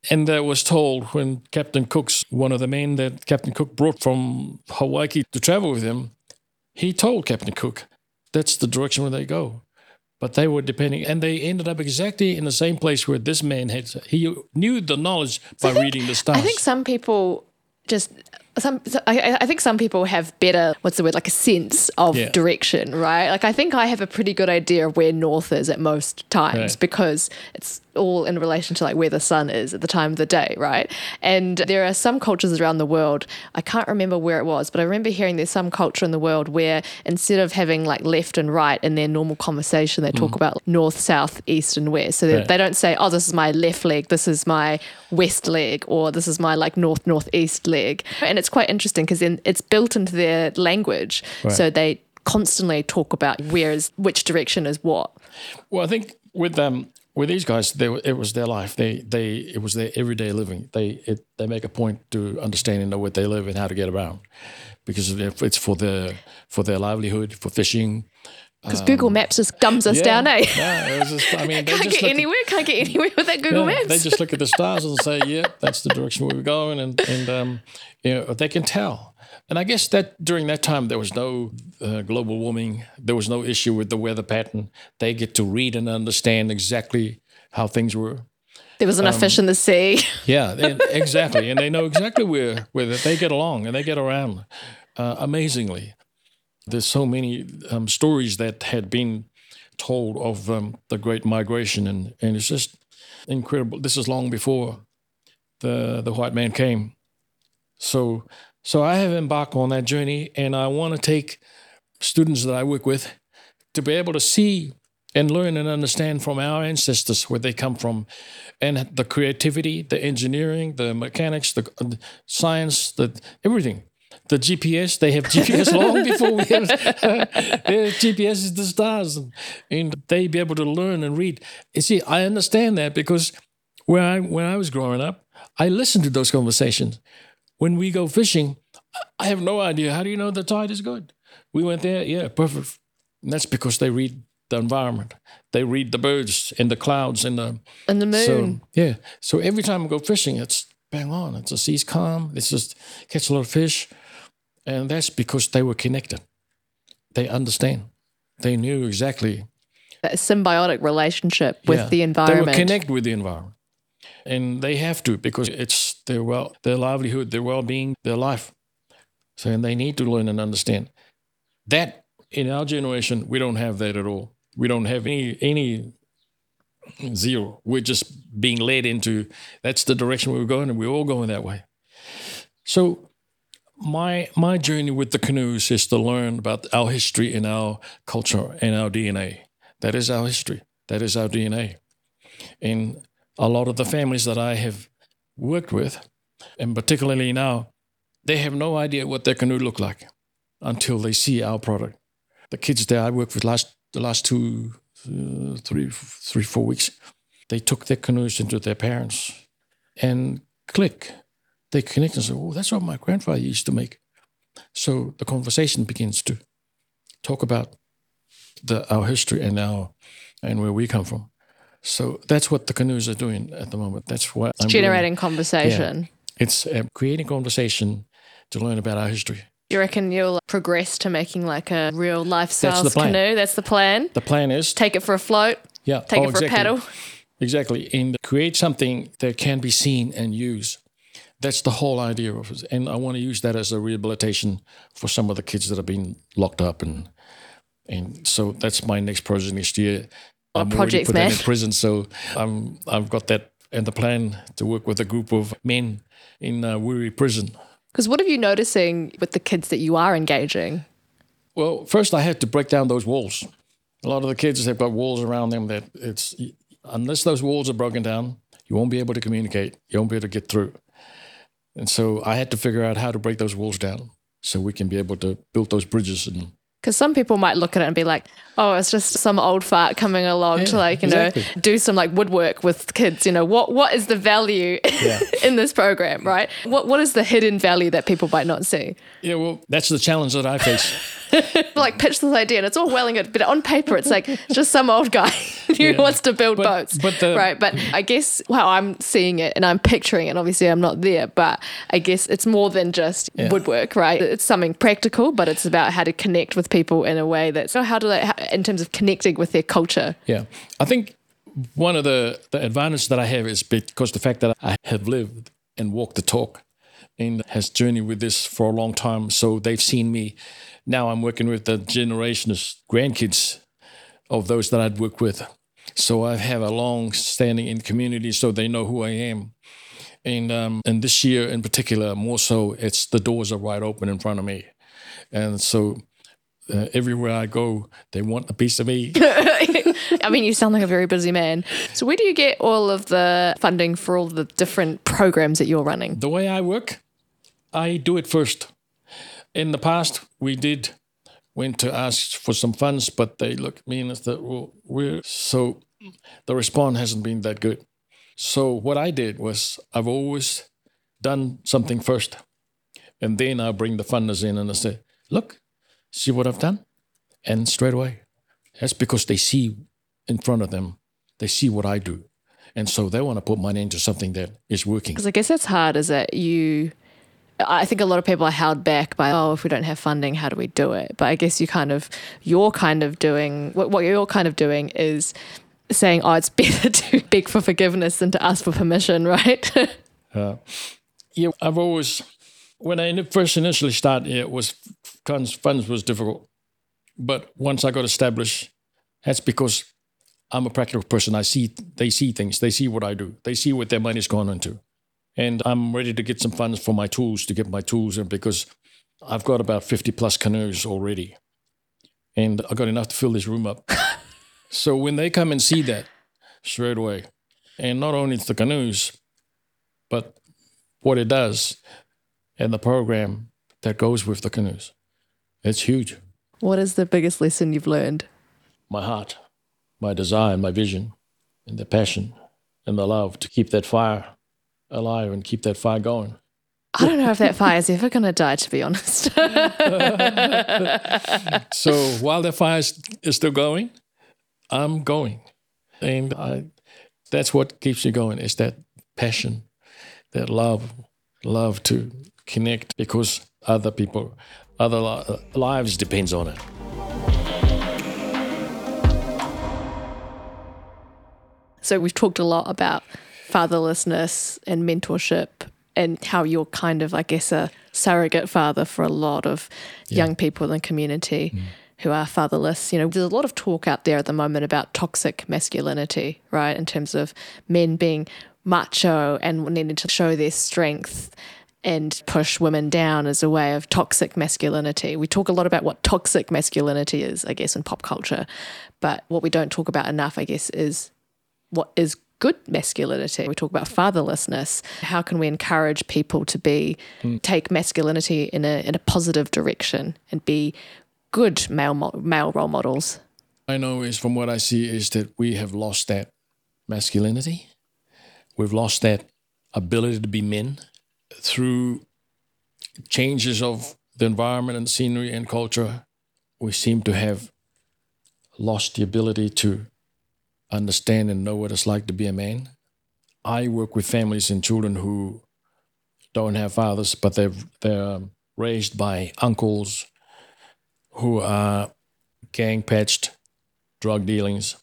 And that was told when Captain Cook's one of the men that Captain Cook brought from Hawaii to travel with him. He told Captain Cook that's the direction where they go. But they were depending, and they ended up exactly in the same place where this man had. He knew the knowledge by reading the stars. I think some people just some. I, I think some people have better. What's the word? Like a sense of Yeah. direction, right? Like I think I have a pretty good idea of where north is at most times Right. because it's all in relation to like where the sun is at the time of the day, right? And there are some cultures around the world. I can't remember where it was, but I remember hearing there's some culture in the world where instead of having like left and right in their normal conversation, they talk about north, south, east, and west. So they, Mm. Right. they don't say, "Oh, this is my left leg, this is my west leg, or this is my like north northeast leg." And it's quite interesting because then it's built into their language, so they constantly talk about where is which direction is what. Well, I think with um with these guys, they, it was their life. They they it was their everyday living. They it, they make a point to understand and know they live and how to get around, because it's for their for their livelihood, for fishing. Because Google Maps just dumbs us down, eh? Yeah, it was just, I mean, they Can't just get look at- anywhere. Can't get anywhere with that Google yeah, Maps. They just look at the stars and say, "Yeah, that's the direction we're going," and and um, you know they can tell. And I guess that during that time there was no uh, global warming, there was no issue with the weather pattern. They get to read and understand exactly how things were. there was enough fish in the sea. Yeah, they- exactly, and they know exactly where where they get along and they get around uh, amazingly. There's so many um, stories that had been told of um, the Great Migration, and, and it's just incredible. This is long before the the white man came, so so I have embarked on that journey, and I want to take students that I work with to be able to see and learn and understand from our ancestors where they come from. And the creativity the engineering the mechanics the uh, science the everything the gps they have gps long before we have gps is the stars and, and they be able to learn and read you see i understand that because when i when i was growing up i listened to those conversations when we go fishing i have no idea how do you know the tide is good we went there yeah perfect and that's because they read the environment. They read the birds and the clouds and the And the moon. so yeah. So every time I go fishing, it's bang on. It's the sea's calm. It's just catch a lot of fish, and that's because they were connected. They understand. They knew exactly that symbiotic relationship with yeah, the environment. They were connected with the environment, and they have to because it's their well, their livelihood, their well-being, their life. So and they need to learn and understand that. In our generation, we don't have that at all. We don't have any any zero. We're just being led into that's the direction we're going, and we're all going that way. So my my journey with the canoes is to learn about our history and our culture and our DNA. That is our history. That is our DNA. And a lot of the families that I have worked with, and particularly now, they have no idea what their canoe look like until they see our product. The kids that I worked with last the last two, uh, three, three, four weeks, they took their canoes into their parents, and click, they connect and say, "Oh, that's what my grandfather used to make." So the conversation begins to talk about the our history and our and where we come from. So that's what the canoes are doing at the moment. That's what I'm doing. generating conversation. It's uh, creating conversation to learn about our history. You reckon you'll progress to making like a real lifestyle canoe? That's the plan. The plan is Take it for a float. yeah, Take oh, it for exactly. a paddle. Exactly, and create something that can be seen and used. That's the whole idea of it. And I want to use that as a rehabilitation for some of the kids that have been locked up. And and so that's my next project next year. What I'm already projects, put man? in prison, so I'm I've got that and the plan to work with a group of men in uh, Wiri prison. Because what are you noticing with the kids that you are engaging? Well, first I had to break down those walls. A lot of the kids have got walls around them that it's unless those walls are broken down, you won't be able to communicate. You won't be able to get through. And so I had to figure out how to break those walls down so we can be able to build those bridges and Because some people might look at it and be like, "Oh, it's just some old fart coming along to like you know do some like woodwork with kids." You know what what is the value Yeah. in this program, right? What what is the hidden value that people might not see? yeah, well, that's the challenge that I face. Like pitch this idea, and it's all well and good, but on paper, it's like just some old guy who Yeah. wants to build But- boats, but the- right? But I guess how I'm seeing it, and I'm picturing it. Obviously, I'm not there, but I guess it's more than just Yeah. woodwork, right? It's something practical, but it's about how to connect with people in a way that's so how do they, how, in terms of connecting with their culture. Yeah, I think one of the the advantages that I have is because the fact that I have lived and walked the talk and has journeyed with this for a long time, so they've seen me. Now I'm working with the generation of grandkids of those that I'd worked with, so I have a long standing in the community, so they know who I am. And um, and this year in particular, more so, it's the doors are wide open in front of me, and so. Uh, everywhere I go, they want a piece of me. I mean, you sound like a very busy man. So, where do you get all of the funding for all the different programs that you're running? the way I work, I do it first. In the past, we did went to ask for some funds, but they look at me and said, "Well, we're so the response hasn't been that good." So what I did was I've always done something first, and then I bring the funders in and I say, "Look, see what I've done," and straight away, that's because they see in front of them, they see what I do, and so they want to put money into something that is working. Because I guess that's hard, is that you. I think a lot of people are held back by, oh, if we don't have funding, how do we do it? But I guess you kind of, you're kind of doing, what, you're kind of doing is saying, oh, it's better to beg for forgiveness than to ask for permission, right? Yeah, yeah. I've always, when I first initially started, it was funds, funds was difficult. But once I got established, that's because I'm a practical person. I see, they see things, they see what I do, they see what their money's gone into. And I'm ready to get some funds for my tools, to get my tools in because I've got about 50 plus canoes already. And I got enough to fill this room up. so when they come and see that straight away, and not only it's the canoes, but what it does and the program that goes with the canoes. It's huge. what is the biggest lesson you've learned? My heart, my desire, and my vision, and the passion and the love to keep that fire alive and keep that fire going. I don't know if that fire is ever going to die, to be honest. So while the fire is is still going, I'm going. And I, that's what keeps you going is that passion, that love, love to connect because other people, other li- lives depends on it. So we've talked a lot about fatherlessness and mentorship and how you're kind of, I guess, a surrogate father for a lot of young people in the community mm. who are fatherless. You know, there's a lot of talk out there at the moment about toxic masculinity, right? In terms of men being macho and needing to show their strength and push women down as a way of toxic masculinity. We talk a lot about what toxic masculinity is, I guess, in pop culture. But what we don't talk about enough, I guess, is what is good masculinity. We talk about fatherlessness. How can we encourage people to be hmm. take masculinity in a in a positive direction and be good male male role models? I know is from what I see is that we have lost that masculinity. We've lost that ability to be men through changes of the environment and scenery and culture. We seem to have lost the ability to understand and know what it's like to be a man. I work with families and children who don't have fathers, but they've, they're um, raised by uncles who are gang patched, drug dealings,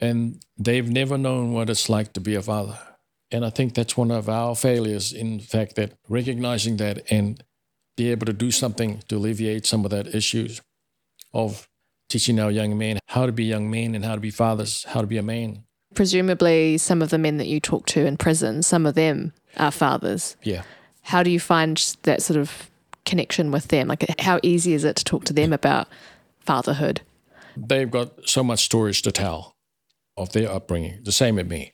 and they've never known what it's like to be a father. And I think that's one of our failures in fact that recognizing that and be able to do something to alleviate some of that issues of teaching our young men how to be young men and how to be fathers, how to be a man. Presumably, some of the men that you talk to in prison, some of them are fathers. Yeah. How do you find that sort of connection with them? Like, how easy is it to talk to them about fatherhood? They've got so much stories to tell of their upbringing, the same as me,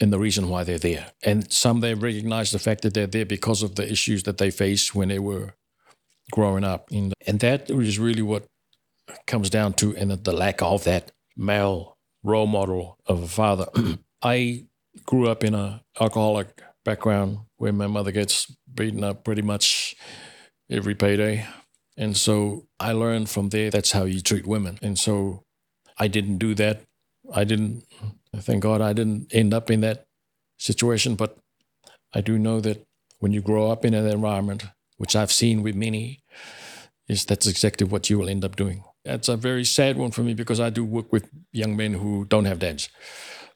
and the reason why they're there. And some they recognize the fact that they're there because of the issues that they faced when they were growing up. And that is really what comes down to, and the lack of that male role model of a father. I grew up in a alcoholic background where my mother gets beaten up pretty much every payday. And so I learned from there that's how you treat women. And so I didn't do that. I didn't, thank God, I didn't end up in that situation. But I do know that when you grow up in an environment, which I've seen with many, is that's exactly what you will end up doing. That's a very sad one for me because I do work with young men who don't have dads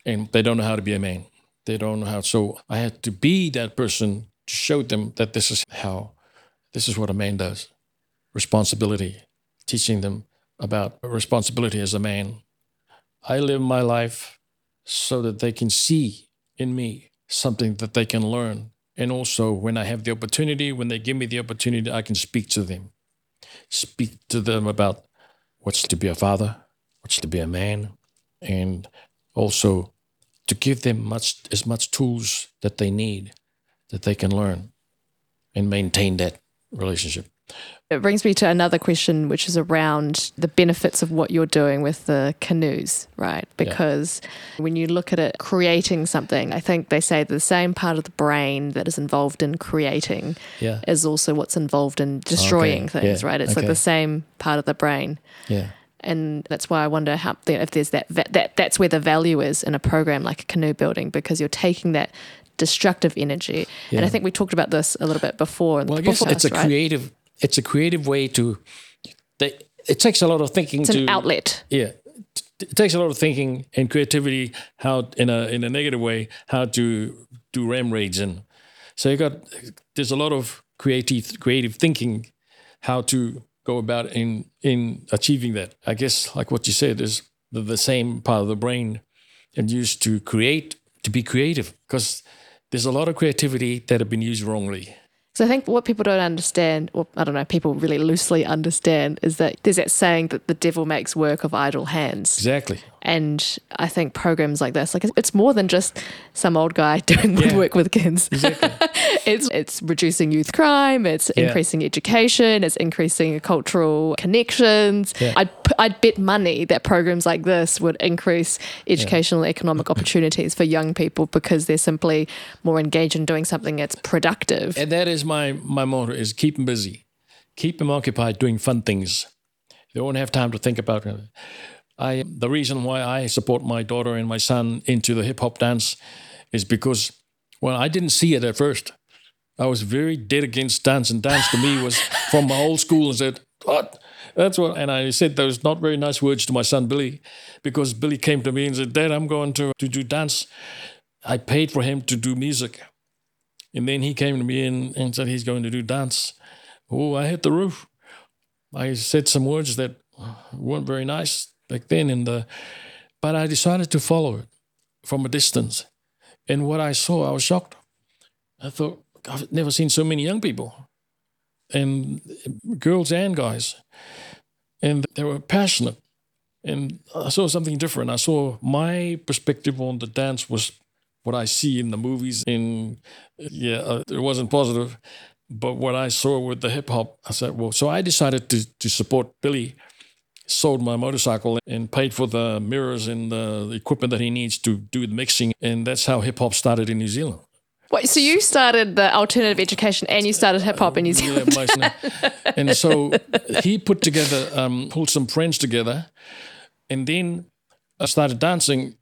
and they don't know how to be a man. They don't know how. So I had to be that person to show them that this is how, this is what a man does responsibility, teaching them about responsibility as a man. I live my life so that they can see in me something that they can learn. And also, when I have the opportunity, when they give me the opportunity, I can speak to them, speak to them about what's to be a father, what's to be a man, and also to give them much as much tools that they need that they can learn and maintain that relationship. It brings me to another question, which is around the benefits of what you're doing with the canoes, right? Because yeah. when you look at it, creating something, I think they say the same part of the brain that is involved in creating yeah. is also what's involved in destroying okay. things, yeah. right? It's okay. like the same part of the brain. Yeah. And that's why I wonder how if there's that that that's where the value is in a program like a canoe building because you're taking that destructive energy. And I think we talked about this a little bit before. Well, I guess it's a right? creative it's a creative way to. They, it takes a lot of thinking it's to an outlet. Yeah, it takes a lot of thinking and creativity how in a in a negative way how to do ram raids and so you got there's a lot of creative creative thinking how to go about in in achieving that. I guess like what you said is the, the same part of the brain and used to create to be creative because there's a lot of creativity that have been used wrongly. So I think what people don't understand, or I don't know, people really loosely understand, is that there's that saying that the devil makes work of idle hands. Exactly. And I think programs like this, like it's more than just some old guy doing yeah. work with kids. Exactly. it's it's reducing youth crime. It's yeah. increasing education. It's increasing cultural connections. Yeah. I'd I'd bet money that programs like this would increase educational economic opportunities for young people because they're simply more engaged in doing something that's productive. And that is my my motto: is keep them busy, keep them occupied doing fun things. They won't have time to think about it. I the reason why I support my daughter and my son into the hip hop dance is because well I didn't see it at first. I was very dead against dance, and dance to me was from my old school and said, What? That's what and I said those not very nice words to my son Billy, because Billy came to me and said, Dad, I'm going to, to do dance. I paid for him to do music. And then he came to me and, and said he's going to do dance. Oh, I hit the roof. I said some words that weren't very nice back then in the but I decided to follow it from a distance. And what I saw, I was shocked. I thought, I've never seen so many young people, and girls and guys, and they were passionate. And I saw something different. I saw my perspective on the dance was what I see in the movies. In yeah, uh, it wasn't positive, but what I saw with the hip hop, I said, well, so I decided to to support Billy sold my motorcycle and paid for the mirrors and the equipment that he needs to do the mixing. And that's how hip hop started in New Zealand. Wait, so you started the alternative education and you started hip hop in New Zealand? Yeah, and so he put together, um, pulled some friends together, and then I started dancing,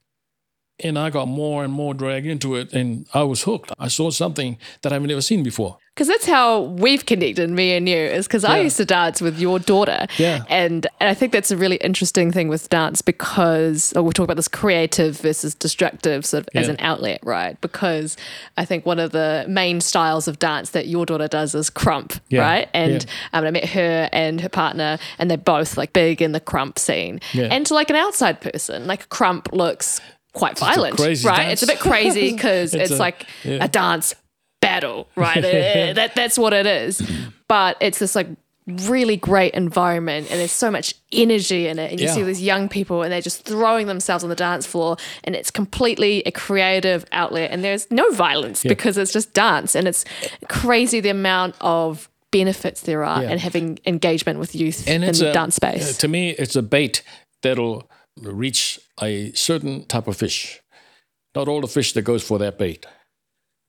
and I got more and more dragged into it, and I was hooked. I saw something that I've never seen before. Because that's how we've connected, me and you, is because I used to dance with your daughter. Yeah. And, and I think that's a really interesting thing with dance because oh, we'll talk about this creative versus destructive sort of as an outlet, right? Because I think one of the main styles of dance that your daughter does is krump, Yeah. right? And Yeah. um, I met her and her partner, and they're both like big in the krump scene. Yeah. And to like an outside person, like krump looks quite violent, right? dance. It's a bit crazy because It's it's, a- like yeah. a dance battle, right? Uh, that that's what it is. But it's this like really great environment and there's so much energy in it and you Yeah. see these young people and they're just throwing themselves on the dance floor and it's completely a creative outlet and there's no violence because it's just dance and it's crazy the amount of benefits there are Yeah. in having engagement with youth and in the a, dance space uh, to me, it's a bait that'll reach a certain type of fish. Not all the fish that goes for that bait,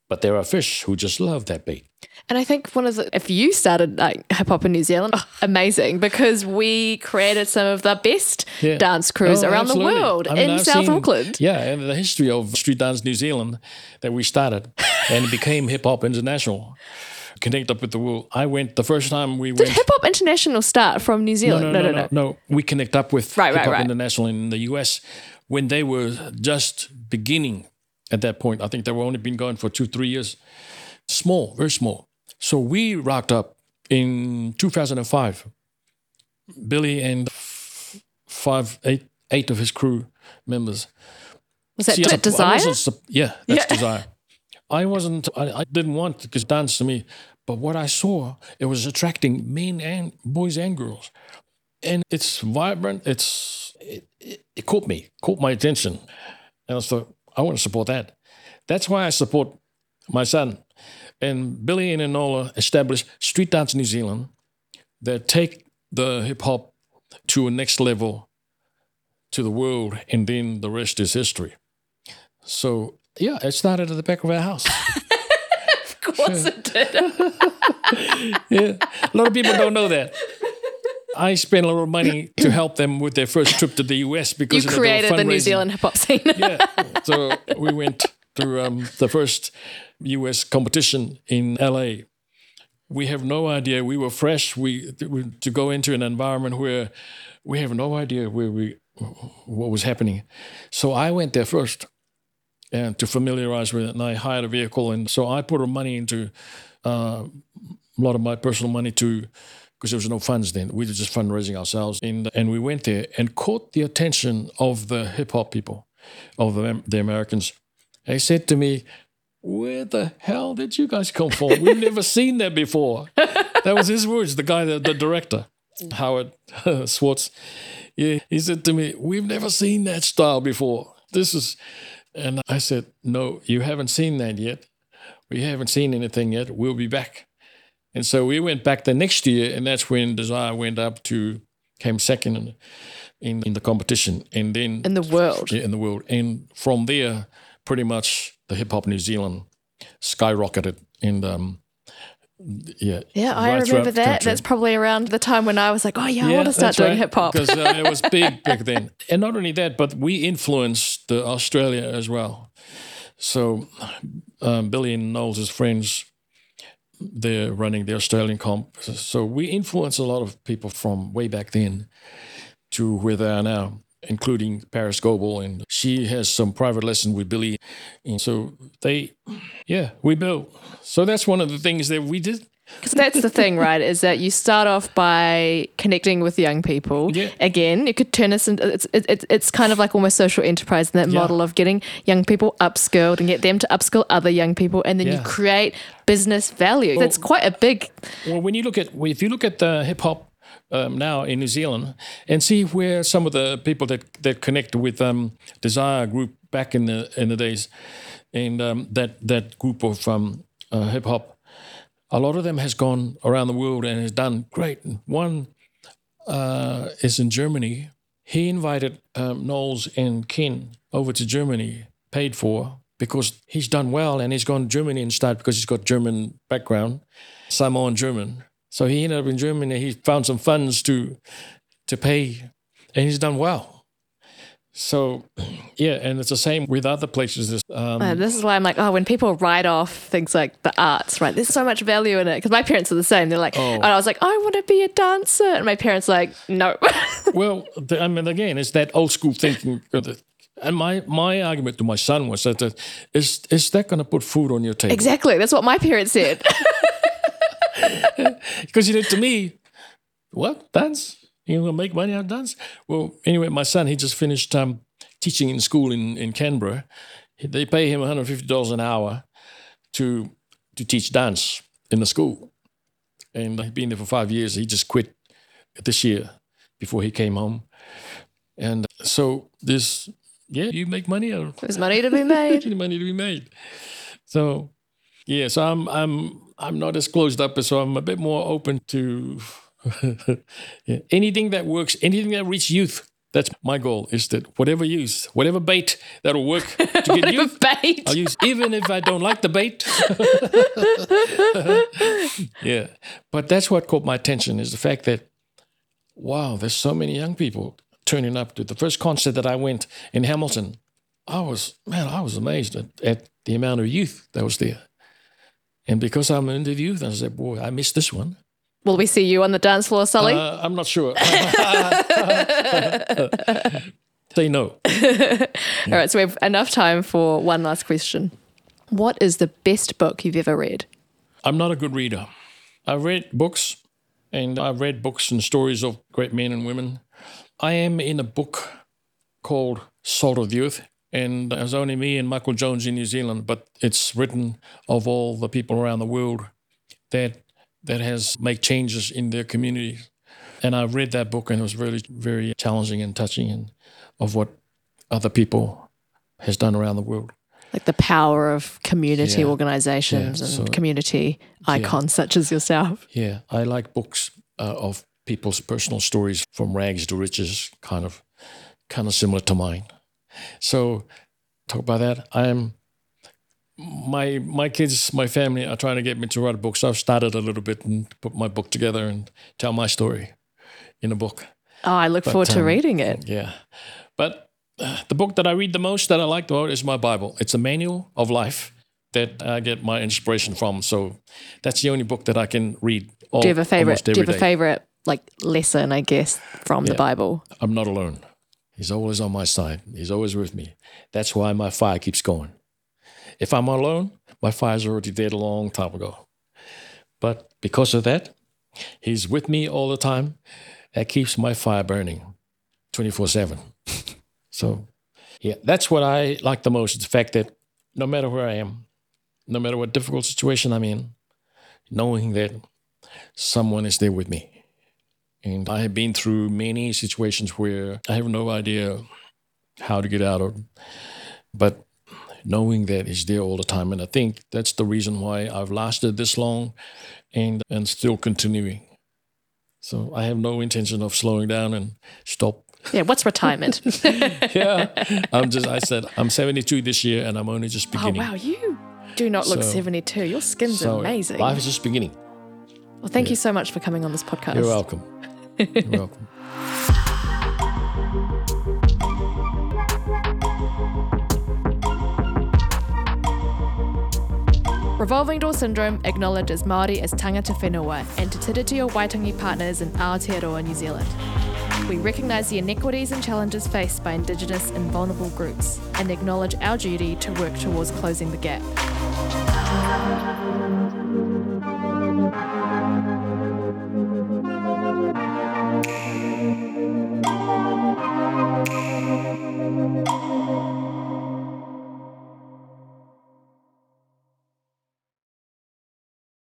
but there are fish who just love that bait. And I think one of the, if you started like hip hop in New Zealand, oh, amazing because we created some of the best Yeah. dance crews Oh, around absolutely. the world I mean, in I've South seen- Auckland. Yeah, and the history of Street Dance New Zealand that we started and it became Hip Hop International, connect up with the world. I went the first time we Did went. Hip Hop International start from New no, Zealand? no, no, no, no. We connect up with Right, right, Hip Hop right. International in the US when they were just beginning at that point. I think they were only been going for two, three years. Small, very small. So we rocked up in 2005. Billy and f- five, eight, eight of his crew members. Was that See, I- I Desire? wasn't yeah, that's Yeah. desire. I wasn't. I, I didn't want because dance to me, but what I saw it was attracting men and boys and girls, and it's vibrant. It's it, it, it caught me, caught my attention, and I thought I want to support that. That's why I support my son, and Billy and Enola established Street Dance New Zealand, that take the hip hop to a next level, to the world, and then the rest is history. So yeah, it started at the back of our house. of course it did. yeah, a lot of people don't know that. I spent a lot of money to help them with their first trip to the US You because of the created the New. Zealand hip hop scene. Yeah, so we went to um, the first US competition in LA. We have no idea. We were fresh. We, we to go into an environment where we have no idea where we what was happening. So I went there first and to familiarize with it. And I hired a vehicle, and so I put money into uh, a lot of my personal money to because there was no funds then. We were just fundraising ourselves, and and we went there and caught the attention of the hip hop people, of the, the Americans. They said to me, "Where the hell did you guys come from? We've never seen that before." That was his words. The guy, the, the director, Howard Schwartz. Yeah, he said to me, "We've never seen that style before. This is." And I said, No, you haven't seen that yet. We haven't seen anything yet. We'll be back. And so we went back the next year, and that's when Desire went up to, came second in, in, in the competition. And then in the world. yeah, in the world. And from there, pretty much the hip hop New Zealand skyrocketed. And um, yeah. Yeah, I right throughout remember that. country. That's probably around the time when I was like, oh, yeah, I want to start doing right, hip hop. because uh, it was big back then. And not only that, but we influenced the Australia as well. So um, Billy and Knowles' friends, they're running the Australian comp. So we influence a lot of people from way back then to where they are now, including Parris Goebel. And she has some private lesson with Billy. And so they, yeah, we built. So that's one of the things that we did. Because that's the thing, right? Is that you start off by connecting with young people. Yeah. Again, it could turn us into it's it's it's kind of like almost social enterprise in that Yeah. model of getting young people upskilled and get them to upskill other young people, and then you create business value. that's quite a big. Well, when you look at if you look at the hip hop um, now in New Zealand and see where some of the people that that connect with um, Desire Group back in the in the days, and um, that that group of um, uh, hip hop, a lot of them has gone around the world and has done great. One uh, is in Germany. He invited um, Knowles and Ken over to Germany, paid for because he's done well and he's gone to Germany started because he's got German background, Samoan German. So he ended up in Germany. He found some funds to to pay, and he's done well. So, yeah, and it's the same with other places. Um, And this is why I'm like, oh, when people write off things like the arts, right? There's so much value in it. Because my parents are the same. They're like, Oh. and I was like, I want to be a dancer. And my parents like, no. well, the, I mean, again, it's that old school thinking. And my, my argument to my son was that, that is, is that going to put food on your table? exactly. That's what my parents said. Because you know, to me, what dance? You to make money out of dance? Well, anyway, my son he just finished um, teaching in school in in Canberra. They pay him one hundred fifty dollars an hour to to teach dance in the school, and he's been there for five years. He just quit this year before he came home, and so this yeah, you make money out of There's money to be made. any money to be made. So yeah, so I'm I'm I'm not as closed up, so I'm a bit more open to yeah. anything that works, anything that reaches youth. That's my goal. Is that whatever use, whatever bait that'll work to get youth, Bait. I'll use, even if I don't like the bait. yeah, but that's what caught my attention is the fact that wow, there's so many young people turning up to the first concert that I went in Hamilton. I was man, I was amazed at, at the amount of youth that was there. And because I'm into youth, I said, boy, I missed this one. Will we see you on the dance floor, Sully? Uh, I'm not sure. Say no. All right, so we have enough time for one last question. What is the best book you've ever read? I'm not a good reader. I've read books, and I've read books and stories of great men and women. I am in a book called Salt of the Earth, and there's only me and Michael Jones in New Zealand, but it's written of all the people around the world that that has made changes in their communities. And I read that book, and it was really very challenging and touching, and of what other people has done around the world. Like the power of community Yeah. organizations Yeah, and so- community icons such as yourself. Yeah, I like books uh, of people's personal stories from rags to riches, kind of, kind of similar to mine. So, talk about that. I'm my my kids, my family are trying to get me to write a book. So I've started a little bit and put my book together and tell my story in a book. Oh, I look forward to um, reading it. Yeah, but uh, the book that I read the most, that I like the most, is my Bible. It's a manual of life that I get my inspiration from. So that's the only book that I can read. All, Do you have a favorite? Do you have a favorite like lesson, I guess, from the Bible? I'm not alone. He's always on my side. He's always with me. That's why my fire keeps going. If I'm alone, my fire's already dead a long time ago. But because of that, he's with me all the time. That keeps my fire burning 24 7. So, yeah, that's what I like the most. The fact that no matter where I am, no matter what difficult situation I'm in, knowing that someone is there with me. And I have been through many situations where I have no idea how to get out of. But knowing that he's there all the time, and I think that's the reason why I've lasted this long, and and still continuing. So I have no intention of slowing down and stop. Yeah, what's retirement? Yeah, I'm just. I said I'm 72 this year, and I'm only just beginning. oh wow, you do not look So- 72. Your skin's So amazing. Life is just beginning. well, thank you so much for coming on this podcast. You're welcome. You're welcome. Revolving Door Syndrome acknowledges Māori as tangata whenua and Te Tiriti o Waitangi partners in Aotearoa, New Zealand. We recognise the inequities and challenges faced by Indigenous and vulnerable groups and acknowledge our duty to work towards closing the gap.